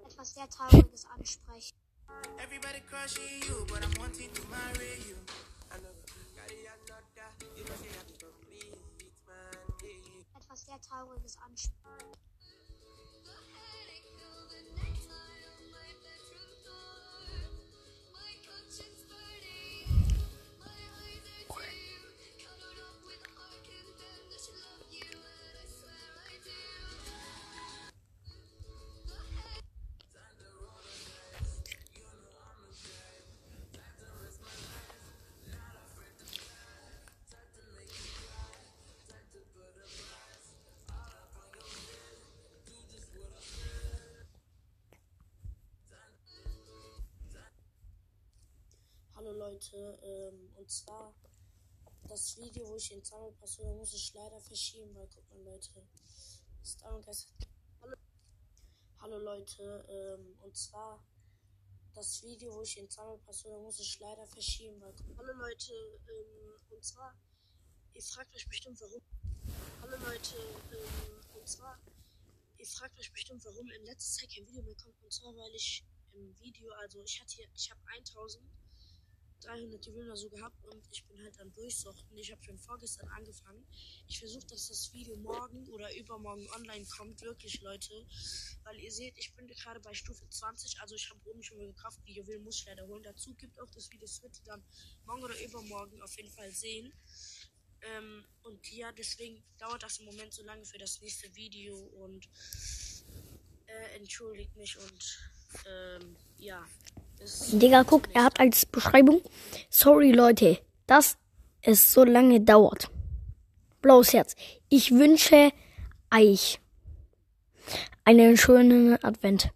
etwas sehr Trauriges ansprechen. Everybody crushing you, but Hallo Leute, ähm, und zwar das Video, wo ich den Zahnpass hole, muss ich leider verschieben, weil guck mal Leute, das Zahnpass. Hallo, Hallo Leute, ähm, und zwar das Video, wo ich den Zahnpass hole, muss ich leider verschieben, weil guck Hallo Leute, ähm, und zwar, ihr fragt euch bestimmt warum. Hallo Leute, ähm, und zwar, ihr fragt euch bestimmt warum in letzter Zeit kein Video mehr kommt, und zwar weil ich im Video, also ich hatte hier, ich habe 1000 300 Gewinner so gehabt und ich bin halt am Durchsuchten. Ich habe schon vorgestern angefangen. Ich versuche, dass das Video morgen oder übermorgen online kommt. Wirklich, Leute. Weil ihr seht, ich bin gerade bei Stufe 20. Also ich habe oben schon mal gekauft. Die Juwelen muss ich leider holen. Dazu gibt auch das Video. Das wird ihr dann morgen oder übermorgen auf jeden Fall sehen. Ähm, und ja, deswegen dauert das im Moment so lange für das nächste Video. Und äh, entschuldigt mich und ähm, ja. Digga, guck, er hat als Beschreibung. Sorry, Leute, dass es so lange dauert. Blaues Herz. Ich wünsche euch einen schönen Advent.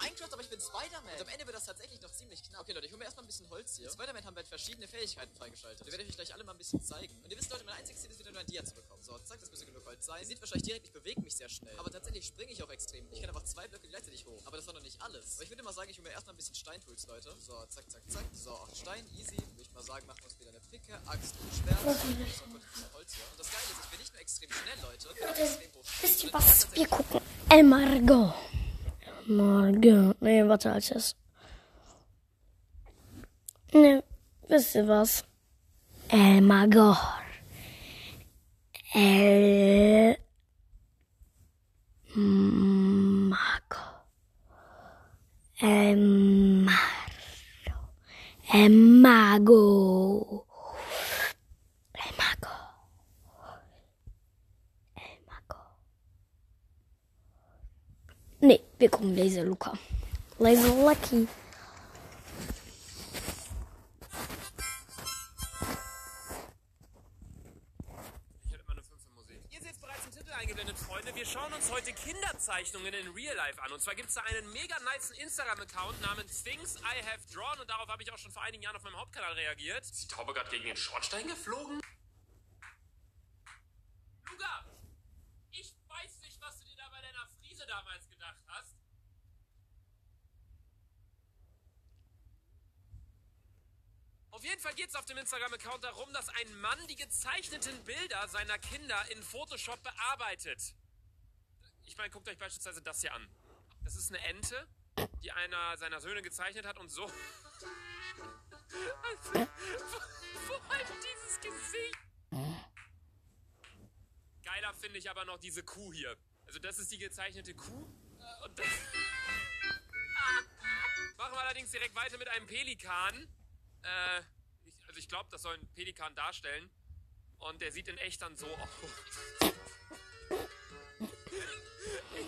Minecraft, aber ich bin Spider-Man. Und am Ende wird das tatsächlich noch ziemlich knapp. Okay, Leute, ich hole mir erstmal ein bisschen Holz hier. In Spider-Man haben wir halt verschiedene Fähigkeiten freigeschaltet. Die werde ich euch gleich alle mal ein bisschen zeigen. Und ihr wisst, Leute, mein einziges Ziel ist wieder nur ein Dia zu bekommen. So, zack, das müsste genug Holz sein. Ihr seht wahrscheinlich direkt, ich bewege mich sehr schnell. Aber tatsächlich springe ich auch extrem. Ich kann einfach zwei Blöcke gleichzeitig hoch. Aber das war noch nicht alles. Aber ich würde mal sagen, ich hole mir erstmal ein bisschen Steintools, Leute. So, zack, zack, zack. So, auch Stein, easy. Würde ich mal sagen, machen wir uns wieder eine Picke, Axt und Schwert. So, das ist Holz hier. Und das Geile ist, ich bin nicht nur extrem schnell, Leute. Ich bin auch extrem hoch. Wisst ihr was? Wir gucken. El Margot. Margot. Nee, warte, als es. Nee, wisst ihr was? El Margot. El Margot. El Margot. El Mago. El Mago. El Mago. Nee, wir gucken Laser Luca. Laser Lucky. Wir schauen uns heute Kinderzeichnungen in Real Life an. Und zwar gibt es da einen mega nice Instagram-Account namens Things I Have Drawn. Und darauf habe ich auch schon vor einigen Jahren auf meinem Hauptkanal reagiert. Ist die Taube gerade gegen den Schornstein geflogen? Luca! Ich weiß nicht, was du dir da bei deiner Friese damals gedacht hast. Auf jeden Fall geht es auf dem Instagram-Account darum, dass ein Mann die gezeichneten Bilder seiner Kinder in Photoshop bearbeitet. Ich meine, guckt euch beispielsweise das hier an. Das ist eine Ente, die einer seiner Söhne gezeichnet hat und so. Also, vor allem dieses Gesicht. Geiler finde ich aber noch diese Kuh hier. Also das ist die gezeichnete Kuh. Äh, Und das Machen wir allerdings direkt weiter mit einem Pelikan. Äh, also ich glaube, das soll ein Pelikan darstellen. Und der sieht in echt dann so aus. *laughs*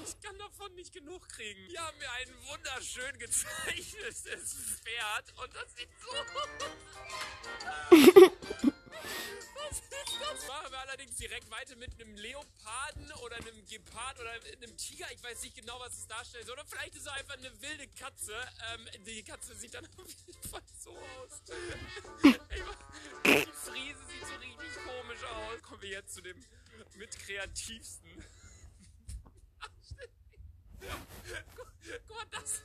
Ich kann davon nicht genug kriegen. Hier haben wir ein wunderschön gezeichnetes Pferd und das sieht so. *laughs* Was ist das? Machen wir allerdings direkt weiter mit einem Leoparden oder einem Gepard oder einem Tiger. Ich weiß nicht genau, was es darstellen soll. Oder vielleicht ist es einfach eine wilde Katze. Ähm, die Katze sieht dann *laughs* auf jeden Fall so aus. *laughs* Die Friese sieht so richtig komisch aus. Kommen wir jetzt zu dem mit kreativsten. Guck, *laughs* mal. Das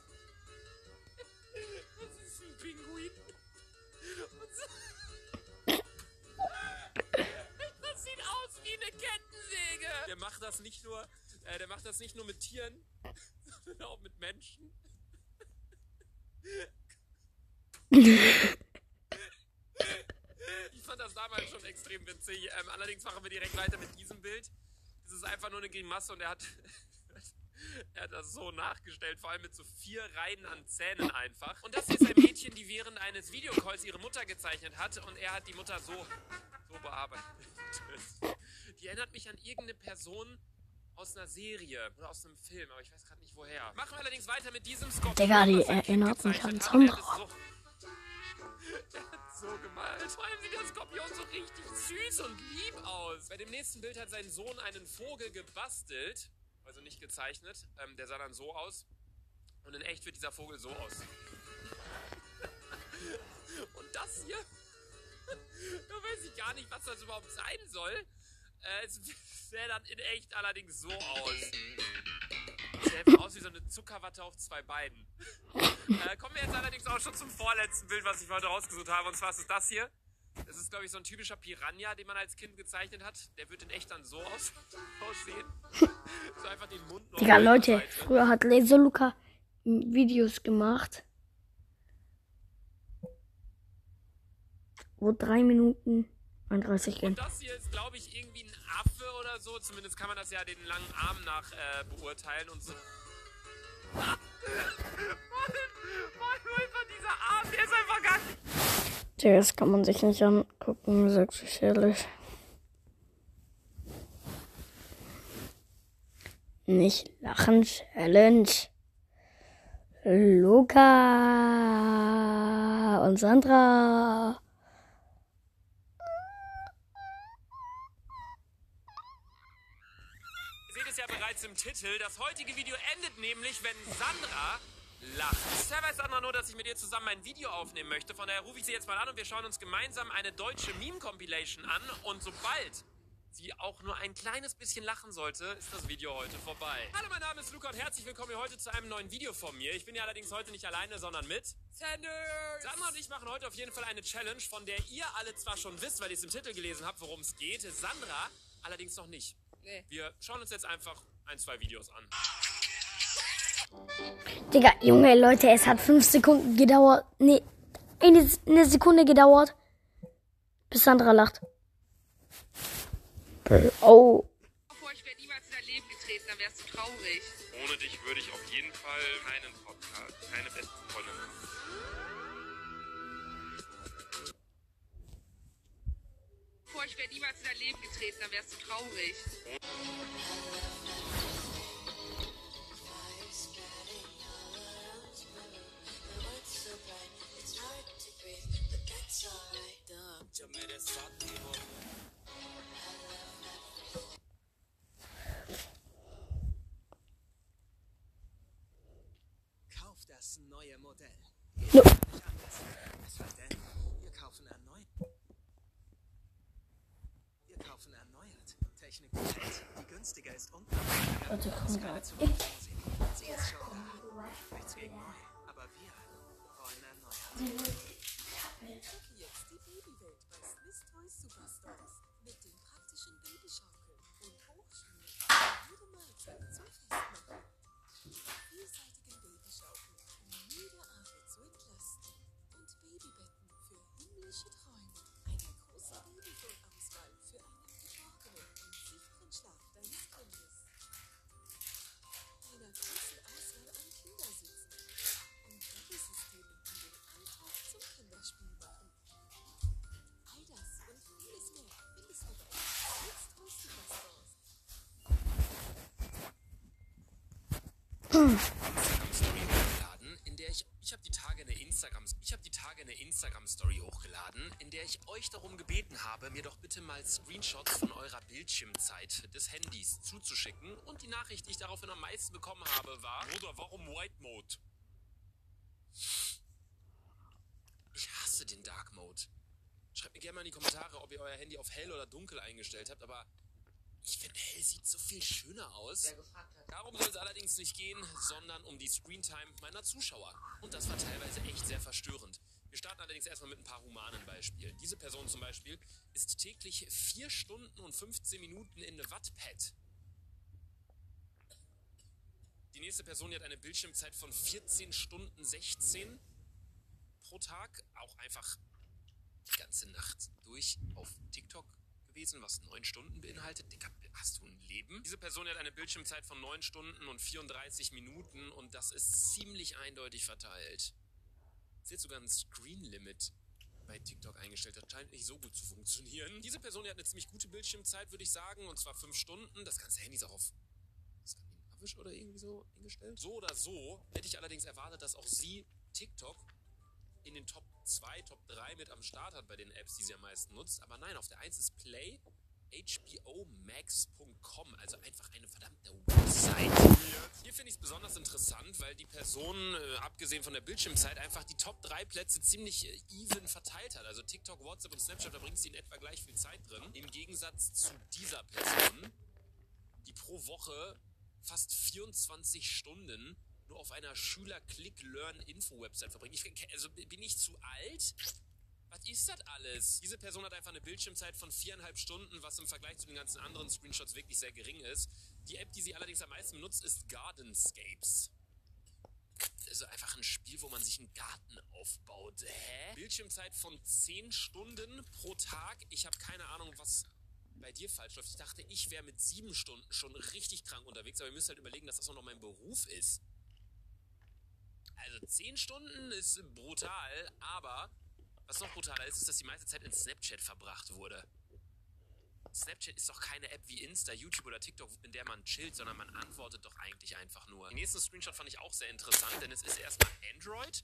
nicht nur, äh, der macht das nicht nur mit Tieren, *laughs* sondern auch mit Menschen. *laughs* Ich fand das damals schon extrem witzig. Ähm, allerdings machen wir direkt weiter mit diesem Bild. Das ist einfach nur eine Grimasse und er hat, *laughs* er hat das so nachgestellt, vor allem mit so vier Reihen an Zähnen einfach. Und das hier ist ein Mädchen, die während eines Videocalls ihre Mutter gezeichnet hat und er hat die Mutter so, so bearbeitet. Die erinnert mich an irgendeine Person aus einer Serie oder aus einem Film, aber ich weiß gerade nicht woher. Machen wir allerdings weiter mit diesem Scorpion. Digga, die erinnert mich an gezeichnet hat. Und er hat Sandra. so *laughs* hat so gemalt. Vor allem sieht der Skorpion so richtig süß und lieb aus. Bei dem nächsten Bild hat sein Sohn einen Vogel gebastelt. Also nicht gezeichnet. Ähm, der sah dann so aus. Und in echt wird dieser Vogel so aus. *laughs* und das hier? *laughs* da weiß ich gar nicht, was das überhaupt sein soll. Äh, es *laughs* sähe dann in echt allerdings so aus. *laughs* Sieht einfach aus wie so eine Zuckerwatte auf zwei Beinen. *laughs* Äh, kommen wir jetzt allerdings auch schon zum vorletzten Bild, was ich heute rausgesucht habe. Und zwar ist es das hier. Das ist, glaube ich, so ein typischer Piranha, den man als Kind gezeichnet hat. Der wird in echt dann so aus aussehen. so einfach den Mund noch Digga, Leute, Seite. früher hat Laser Luca Videos gemacht. Wo drei Minuten 31 gehen. Und das hier ist, glaube ich, irgendwie ein oder so. Zumindest kann man das ja den langen Arm nach äh, beurteilen und so. Mann, Mann, dieser Arm, der ist einfach gar nicht. Das kann man sich nicht angucken, sagst du ehrlich. Nicht lachen, Challenge. Luca und Sandra. Ihr es ja bereits im Titel. Das heutige Video endet nämlich, wenn Sandra lacht. Bisher weiß Sandra nur, dass ich mit ihr zusammen ein Video aufnehmen möchte. Von daher rufe ich sie jetzt mal an und wir schauen uns gemeinsam eine deutsche Meme-Compilation an. Und sobald sie auch nur ein kleines bisschen lachen sollte, ist das Video heute vorbei. Hallo, mein Name ist Luca und herzlich willkommen hier heute zu einem neuen Video von mir. Ich bin ja allerdings heute nicht alleine, sondern mit Sanders! Sandra und ich machen heute auf jeden Fall eine Challenge, von der ihr alle zwar schon wisst, weil ihr es im Titel gelesen habt, worum es geht. Sandra allerdings noch nicht. Nee. Wir schauen uns jetzt einfach ein, zwei Videos an. Digga, Junge, Leute, es hat fünf Sekunden gedauert. Nee, eine, eine Sekunde gedauert. Bis Sandra lacht. Oh. Ich wäre niemals in dein Leben getreten, dann wärst du traurig. Ohne dich würde ich auf jeden Fall keinen Podcast, keine besten Freunde machen. Vor, ich wäre niemals in dein Leben getreten, dann wärst du traurig. Kauf das neue Modell. No. Was war denn? Wir kaufen erneut. Wir kaufen erneuert. Technik die günstiger ist und Warte, komm grad. Sie ist schon da. Nichts gegen neu, aber wir wollen erneuert. Himmlische Träume. Eine große Babyphone-Auswahl für einen geborgenen und sicheren Schlaf deines Kindes. Eine große Auswahl an Kindersitzen. Und Babysystemen, die den Alltag zum Kinderspiel machen. All das und vieles mehr findest du bei Swiss Toys Superstores. Der ich habe die Instagram ich habe die Tage eine Instagram Story hochgeladen, in der ich euch darum gebeten habe, mir doch bitte mal Screenshots von eurer Bildschirmzeit des Handys zuzuschicken und die Nachricht, die ich daraufhin am meisten bekommen habe, war Bruder, warum White Mode? Ich hasse den Dark Mode. Schreibt mir gerne mal in die Kommentare, ob ihr euer Handy auf hell oder dunkel eingestellt habt, aber ich finde, hell sieht so viel schöner aus. Darum soll es allerdings nicht gehen, sondern um die Screentime meiner Zuschauer. Und das war teilweise echt sehr verstörend. Wir starten allerdings erstmal mit ein paar humanen Beispielen. Diese Person zum Beispiel ist täglich 4 Stunden und 15 Minuten in Wattpad. Die nächste Person die hat eine Bildschirmzeit von 14 Stunden 16 pro Tag. Auch einfach die ganze Nacht durch auf TikTok gewesen, was 9 Stunden beinhaltet. Digga, hast du ein Leben? Diese Person hat eine Bildschirmzeit von 9 Stunden und 34 Minuten und das ist ziemlich eindeutig verteilt. Sie hat sogar ein Screen Limit bei TikTok eingestellt. Das scheint nicht so gut zu funktionieren. Diese Person die hat eine ziemlich gute Bildschirmzeit, würde ich sagen, und zwar 5 Stunden. Das ganze Handy ist auch auf skandinavisch oder irgendwie so eingestellt. So oder so hätte ich allerdings erwartet, dass auch sie TikTok in den Top 2, Top 3 mit am Start hat bei den Apps, die sie am meisten nutzt. Aber nein, auf der 1 ist Play, hbomax.com, also einfach eine verdammte Website. Hier finde ich es besonders interessant, weil die Person, äh, abgesehen von der Bildschirmzeit, einfach die Top 3 Plätze ziemlich äh, even verteilt hat. Also TikTok, WhatsApp und Snapchat, da bringt sie in etwa gleich viel Zeit drin. Im Gegensatz zu dieser Person, die pro Woche fast 24 Stunden nur auf einer Schüler-Click-Learn-Info-Website verbringt. Ich, also bin ich zu alt? Was ist das alles? Diese Person hat einfach eine Bildschirmzeit von viereinhalb Stunden, was im Vergleich zu den ganzen anderen Screenshots wirklich sehr gering ist. Die App, die sie allerdings am meisten benutzt, ist Gardenscapes. Also einfach ein Spiel, wo man sich einen Garten aufbaut. Hä? Bildschirmzeit von 10 Stunden pro Tag. Ich habe keine Ahnung, was bei dir falsch läuft. Ich dachte, ich wäre mit sieben Stunden schon richtig krank unterwegs, aber ihr müsst halt überlegen, dass das auch noch mein Beruf ist. Also 10 Stunden ist brutal, aber was noch brutaler ist, ist, dass die meiste Zeit in Snapchat verbracht wurde. Snapchat ist doch keine App wie Insta, YouTube oder TikTok, in der man chillt, sondern man antwortet doch eigentlich einfach nur. Den nächsten Screenshot fand ich auch sehr interessant, denn es ist erstmal Android.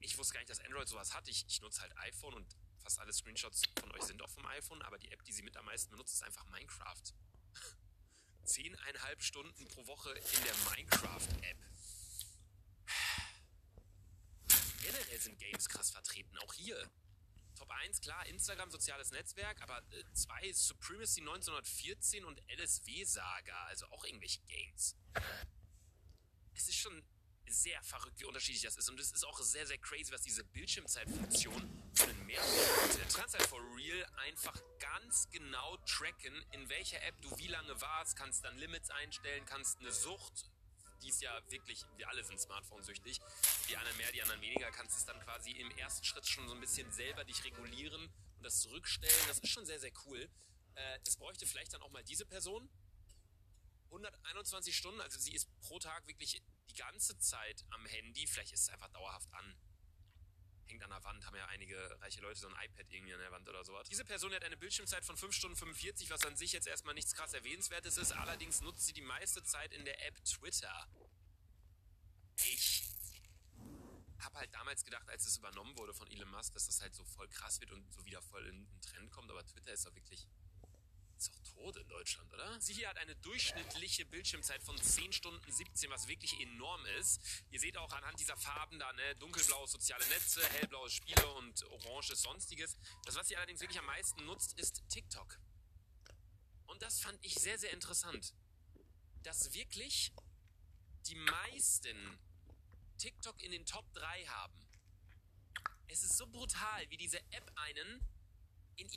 Ich wusste gar nicht, dass Android sowas hat. Ich, ich nutze halt iPhone und fast alle Screenshots von euch sind auch vom iPhone, aber die App, die sie mit am meisten benutzt, ist einfach Minecraft. *laughs* zehneinhalb Stunden pro Woche in der Minecraft-App. Generell sind Games krass vertreten, auch hier. Top 1, klar, Instagram, soziales Netzwerk, aber 2 äh, Supremacy 1914 und LSW Saga, also auch irgendwelche Games. Es ist schon sehr verrückt, wie unterschiedlich das ist. Und es ist auch sehr, sehr crazy, was diese Bildschirmzeitfunktion für einen Mehrwert bietet. Du halt for real einfach ganz genau tracken, in welcher App du wie lange warst, kannst dann Limits einstellen, kannst eine Sucht die ist ja wirklich, wir alle sind Smartphone-süchtig. Die anderen mehr, die anderen weniger, kannst es dann quasi im ersten Schritt schon so ein bisschen selber dich regulieren und das zurückstellen. Das ist schon sehr, sehr cool. Äh, das bräuchte vielleicht dann auch mal diese Person. 121 Stunden, also sie ist pro Tag wirklich die ganze Zeit am Handy. Vielleicht ist es einfach dauerhaft an hängt an der Wand, haben ja einige reiche Leute so ein iPad irgendwie an der Wand oder sowas. Diese Person hat eine Bildschirmzeit von 5 Stunden 45, was an sich jetzt erstmal nichts krass Erwähnenswertes ist. Allerdings nutzt sie die meiste Zeit in der App Twitter. Ich habe halt damals gedacht, als es übernommen wurde von Elon Musk, dass das halt so voll krass wird und so wieder voll in den Trend kommt. Aber Twitter ist doch wirklich ist doch tot in Deutschland, oder? Sie hier hat eine durchschnittliche Bildschirmzeit von 10 Stunden 17, was wirklich enorm ist. Ihr seht auch anhand dieser Farben da, ne, dunkelblaues soziale Netze, hellblaues Spiele und oranges sonstiges. Das, was sie allerdings wirklich am meisten nutzt, ist TikTok. Und das fand ich sehr, sehr interessant. Dass wirklich die meisten TikTok in den Top 3 haben. Es ist so brutal, wie diese App einen in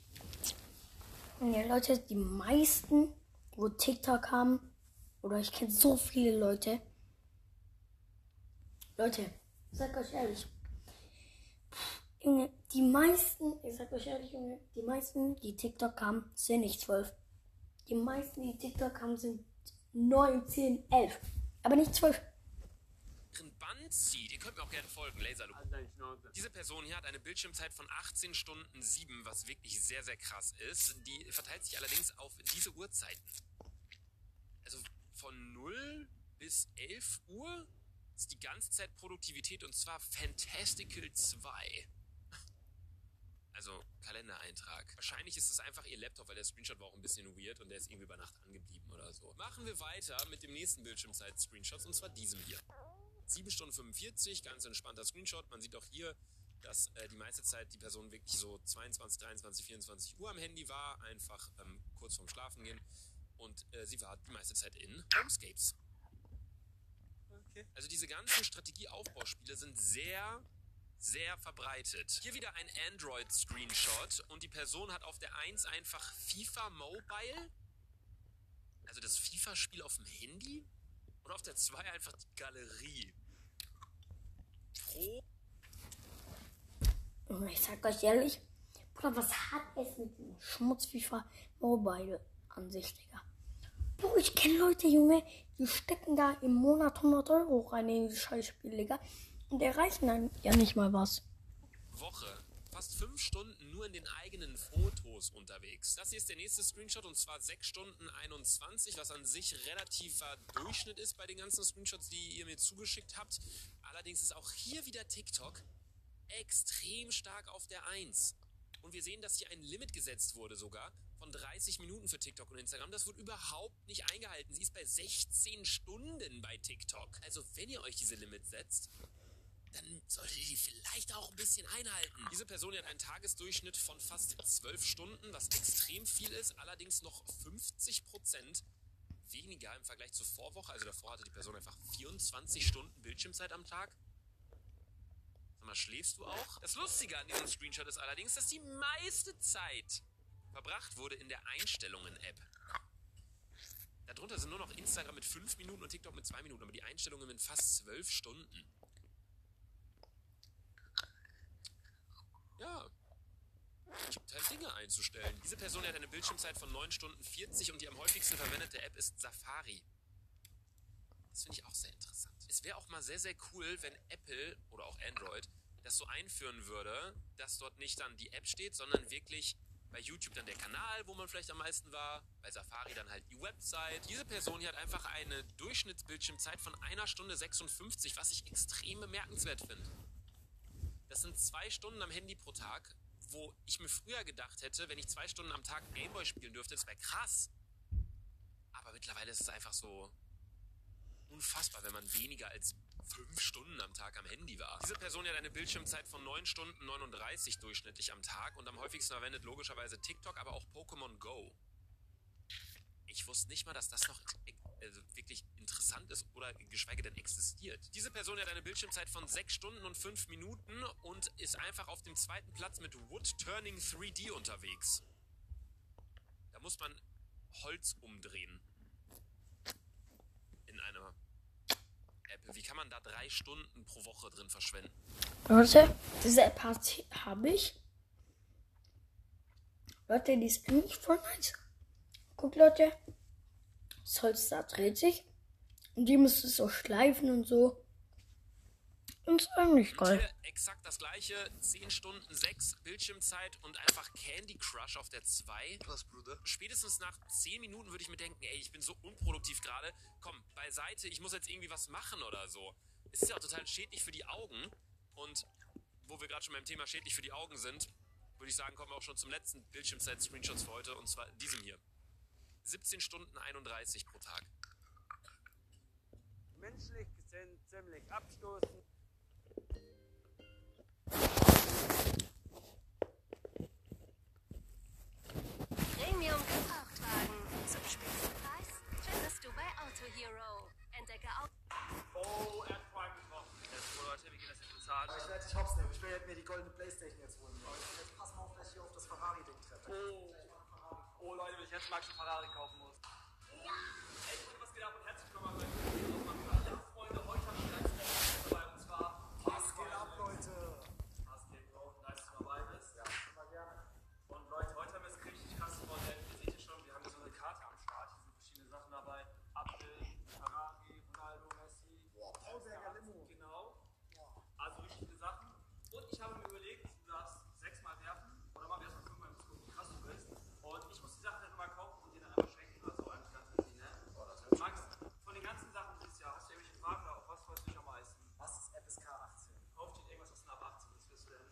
ja, Leute, die meisten, wo TikTok haben, oder ich kenne so viele Leute. Leute, ich sag euch ehrlich, die meisten, ich sag euch ehrlich, die meisten, die TikTok haben, sind nicht zwölf. Die meisten, die TikTok haben, sind neun, zehn, elf. Aber nicht zwölf. Banzi, ihr könnt mir auch gerne folgen, Laserloop. Diese Person hier hat eine Bildschirmzeit von 18 Stunden 7, was wirklich sehr, sehr krass ist. Die verteilt sich allerdings auf diese Uhrzeiten. Also von 0 bis 11 Uhr ist die ganze Zeit Produktivität und zwar Fantastical 2. Also Kalendereintrag. Wahrscheinlich ist es einfach ihr Laptop, weil der Screenshot war auch ein bisschen weird und der ist irgendwie über Nacht angeblieben oder so. Machen wir weiter mit dem nächsten Bildschirmzeit-Screenshots und zwar diesem hier. 7 Stunden 45, ganz entspannter Screenshot. Man sieht auch hier, dass äh, die meiste Zeit die Person wirklich so 22, 23, 24 Uhr am Handy war, einfach ähm, kurz vorm Schlafen gehen. Und äh, sie war die meiste Zeit in Homescapes. Okay. Also diese ganzen Strategieaufbauspiele sind sehr, sehr verbreitet. Hier wieder ein Android-Screenshot und die Person hat auf der 1 einfach FIFA Mobile, also das FIFA-Spiel auf dem Handy und auf der 2 einfach die Galerie. Pro. Ich sag euch ehrlich, Bruder, was hat es mit dem Schmutz FIFA Mobile an sich, Digga? Bro, ich kenne Leute, Junge, die stecken da im Monat 100 Euro rein in dieses Scheißspiel, Digga. Und erreichen dann ja nicht mal was. Woche fast fünf Stunden nur in den eigenen Fotos unterwegs. Das hier ist der nächste Screenshot und zwar 6 Stunden 21, was an sich relativer Durchschnitt ist bei den ganzen Screenshots, die ihr mir zugeschickt habt. Allerdings ist auch hier wieder TikTok extrem stark auf der 1. Und wir sehen, dass hier ein Limit gesetzt wurde sogar von 30 Minuten für TikTok und Instagram. Das wird überhaupt nicht eingehalten. Sie ist bei 16 Stunden bei TikTok. Also wenn ihr euch diese Limits setzt, dann solltet ihr die vielleicht auch ein bisschen einhalten. Diese Person hat einen Tagesdurchschnitt von fast 12 Stunden, was extrem viel ist, allerdings noch 50 Prozent weniger im Vergleich zur Vorwoche. Also davor hatte die Person einfach 24 Stunden Bildschirmzeit am Tag. Sag mal, schläfst du auch? Das Lustige an diesem Screenshot ist allerdings, dass die meiste Zeit verbracht wurde in der Einstellungen-App. Darunter sind nur noch Instagram mit 5 Minuten und TikTok mit 2 Minuten, aber die Einstellungen mit fast 12 Stunden. Ja. Gibt halt Dinge einzustellen. Diese Person hat eine Bildschirmzeit von 9 Stunden 40 und die am häufigsten verwendete App ist Safari. Das finde ich auch sehr interessant. Es wäre auch mal sehr, sehr cool, wenn Apple oder auch Android das so einführen würde, dass dort nicht dann die App steht, sondern wirklich bei YouTube dann der Kanal, wo man vielleicht am meisten war, bei Safari dann halt die Website. Diese Person hier hat einfach eine Durchschnittsbildschirmzeit von einer Stunde 56, was ich extrem bemerkenswert finde. Das sind zwei Stunden am Handy pro Tag, wo ich mir früher gedacht hätte, wenn ich zwei Stunden am Tag Gameboy spielen dürfte, das wäre krass. Aber mittlerweile ist es einfach so unfassbar, wenn man weniger als fünf Stunden am Tag am Handy war. Diese Person hat eine Bildschirmzeit von 9 Stunden 39 durchschnittlich am Tag und am häufigsten verwendet logischerweise TikTok, aber auch Pokémon Go. Ich wusste nicht mal, dass das noch also wirklich interessant ist oder geschweige denn existiert. Diese Person hat eine Bildschirmzeit von 6 Stunden und 5 Minuten und ist einfach auf dem zweiten Platz mit Wood Turning 3D unterwegs. Da muss man Holz umdrehen. In einer App. Wie kann man da drei Stunden pro Woche drin verschwenden? Leute, diese App habe ich. Leute, die ist eigentlich voll nice. Guckt, Leute. Das Holz da dreht sich. Und die müsste so schleifen und so. Und ist eigentlich geil. Hier exakt das gleiche. 10 Stunden 6 Bildschirmzeit und einfach Candy Crush auf der 2. Was, Bruder? Spätestens nach 10 Minuten würde ich mir denken, ey, ich bin so unproduktiv gerade. Komm, beiseite, ich muss jetzt irgendwie was machen oder so. Es ist ja auch total schädlich für die Augen. Und wo wir gerade schon beim Thema schädlich für die Augen sind, würde ich sagen, kommen wir auch schon zum letzten Bildschirmzeit-Screenshots für heute. Und zwar diesem hier. 17 Stunden 31 pro Tag. Menschlich gesehen ziemlich abstoßend. Premium Gebrauchtwagen. Zum Spitzenpreis findest du bei Auto Hero. Entdecke auch. Oh, er hat allem getroffen. Jetzt, Leute, wie geht das jetzt bezahlt? Ich werde dich hops nehmen. Ich will mir die goldene Playstation jetzt holen. Jetzt pass mal auf, dass ich hier auf das Ferrari-Ding treffe. Oh. Oh, Leute, wenn ich jetzt Max einen Ferrari kaufen muss. Ja. Ey, Freunde, was geht ab und herzlich willkommen bei Ja, Freunde, heute haben wir ganz Special dabei und zwar. Was geht ab, Leute? Was geht, Bro? Nice, dass du dabei bist. Ja, immer gerne. Und Leute, heute haben wir es richtig krasses Modell. Ihr seht ja schon, wir haben hier so eine Karte am Start. Hier sind verschiedene Sachen dabei. Apfel, Ferrari, Ronaldo, Messi. Boah, Paulberger Limo. Genau. Also richtig viele Sachen. Und ich habe mir überlegt, du darfst sechsmal werfen. Oder machen wir erstmal fünfmal, bis gucken, wie krass du bist. Und ich muss die Sachen dann immer kaufen und dir dann einmal schenken. Also eigentlich ganz easy, ne? Max, von den ganzen Sachen dieses Jahr, hast du irgendwelche Fragen oder auf was freust du dich am meisten? Was ist FSK 18? Kauf dir irgendwas, was nach 18 ist, wirst du dann,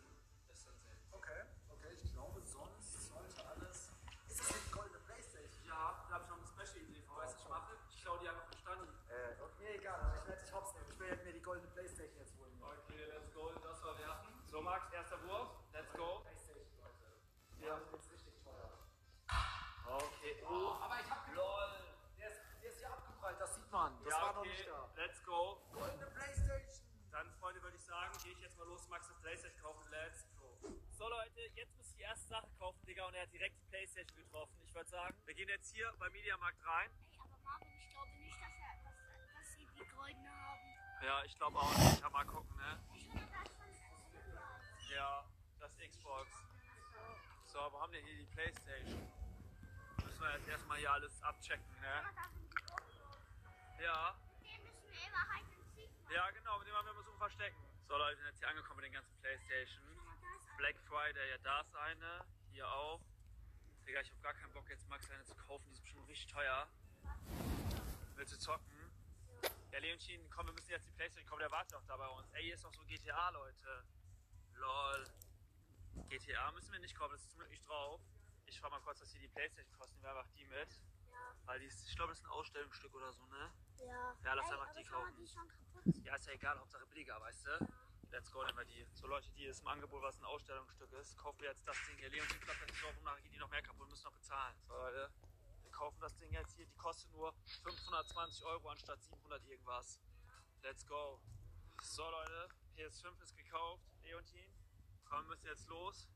wirst du dann sehen. Okay, okay, ich glaube, sonst sollte alles. Ist das die goldene Playstation? Ja, da habe ich noch eine Special-Idee für. Weißt du, was ich mache? Ich klaue die einfach mit Stani. Äh, okay, egal, aber ich werde dich hops nehmen. Ich will mir die goldene Playstation jetzt holen. Okay, let's go. Das war werfen. So, Max, erster Wurf. Let's go. Playstation, Leute. Ja. Die ist richtig teuer. Okay. Oh, aber ich hab. LOL. Der ist, der ist hier abgeprallt, das ja, war noch okay. nicht da. Let's go. Goldene Playstation. Dann, Freunde, würde ich sagen, gehe ich jetzt mal los, Max das Playstation kaufen. Let's go. So, Leute, jetzt müsst ihr die erste Sache kaufen, Digga, und er hat direkt die Playstation getroffen. Ich würde sagen, wir gehen jetzt hier beim Mediamarkt rein. Aber Marvin, ich glaube nicht, dass, er, dass, dass sie die goldene haben. Ja, ich glaube auch nicht. Ja, mal gucken, ne? Ich würde das von Xbox. Ja, das Xbox. So, wo haben wir hier die Playstation? Müssen wir jetzt erstmal hier alles abchecken, ne? Ja. Den müssen wir immer halt Sieg Ja, genau, mit dem haben wir versucht verstecken. So, Leute, wir sind jetzt hier angekommen mit den ganzen Playstation. Black Friday, ja, da ist eine. Hier auch. Digga, ich hab gar keinen Bock, jetzt Max eine zu kaufen. Die ist bestimmt richtig teuer. Willst du zocken? Ja, Leontin, komm, wir müssen jetzt die Playstation kommen. Der wartet auch da bei uns. Ey, hier ist noch so GTA, Leute. Lol. GTA müssen wir nicht kaufen, das ist zum Glück nicht drauf. Ich frage mal kurz, was hier die Playstation kosten. Wir einfach die mit. Weil die ist, ich glaube, das ist ein Ausstellungsstück oder so, ne? Ja. Ja, lass Ey, einfach die kaufen. Die. Ja, ist ja egal, Hauptsache billiger, weißt du? Let's go, nehmen wir die. So Leute, die ist im Angebot, was ein Ausstellungsstück ist. Kaufen wir jetzt das Ding hier. Leon klappt dann nicht drauf und nachher geht die noch mehr kaputt, müssen noch bezahlen. So Leute, wir kaufen das Ding jetzt hier. Die kostet nur 520 Euro anstatt 700 irgendwas. Let's go. So Leute, PS5 ist gekauft. Leontin, komm, wir müssen jetzt los.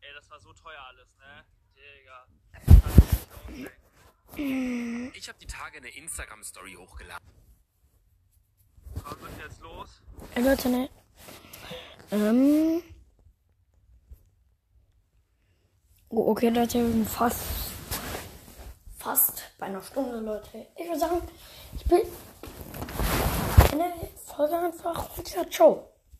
Ey, das war so teuer alles, ne? Digga. Ich habe die Tage eine Instagram-Story hochgeladen. Wir müssen jetzt los. Ey, Leute, ne? Ähm. Oh, okay, Leute, wir sind fast. Fast bei einer Stunde, Leute. Ich würde sagen, ich bin. Der Folge einfach. Und ja, ciao.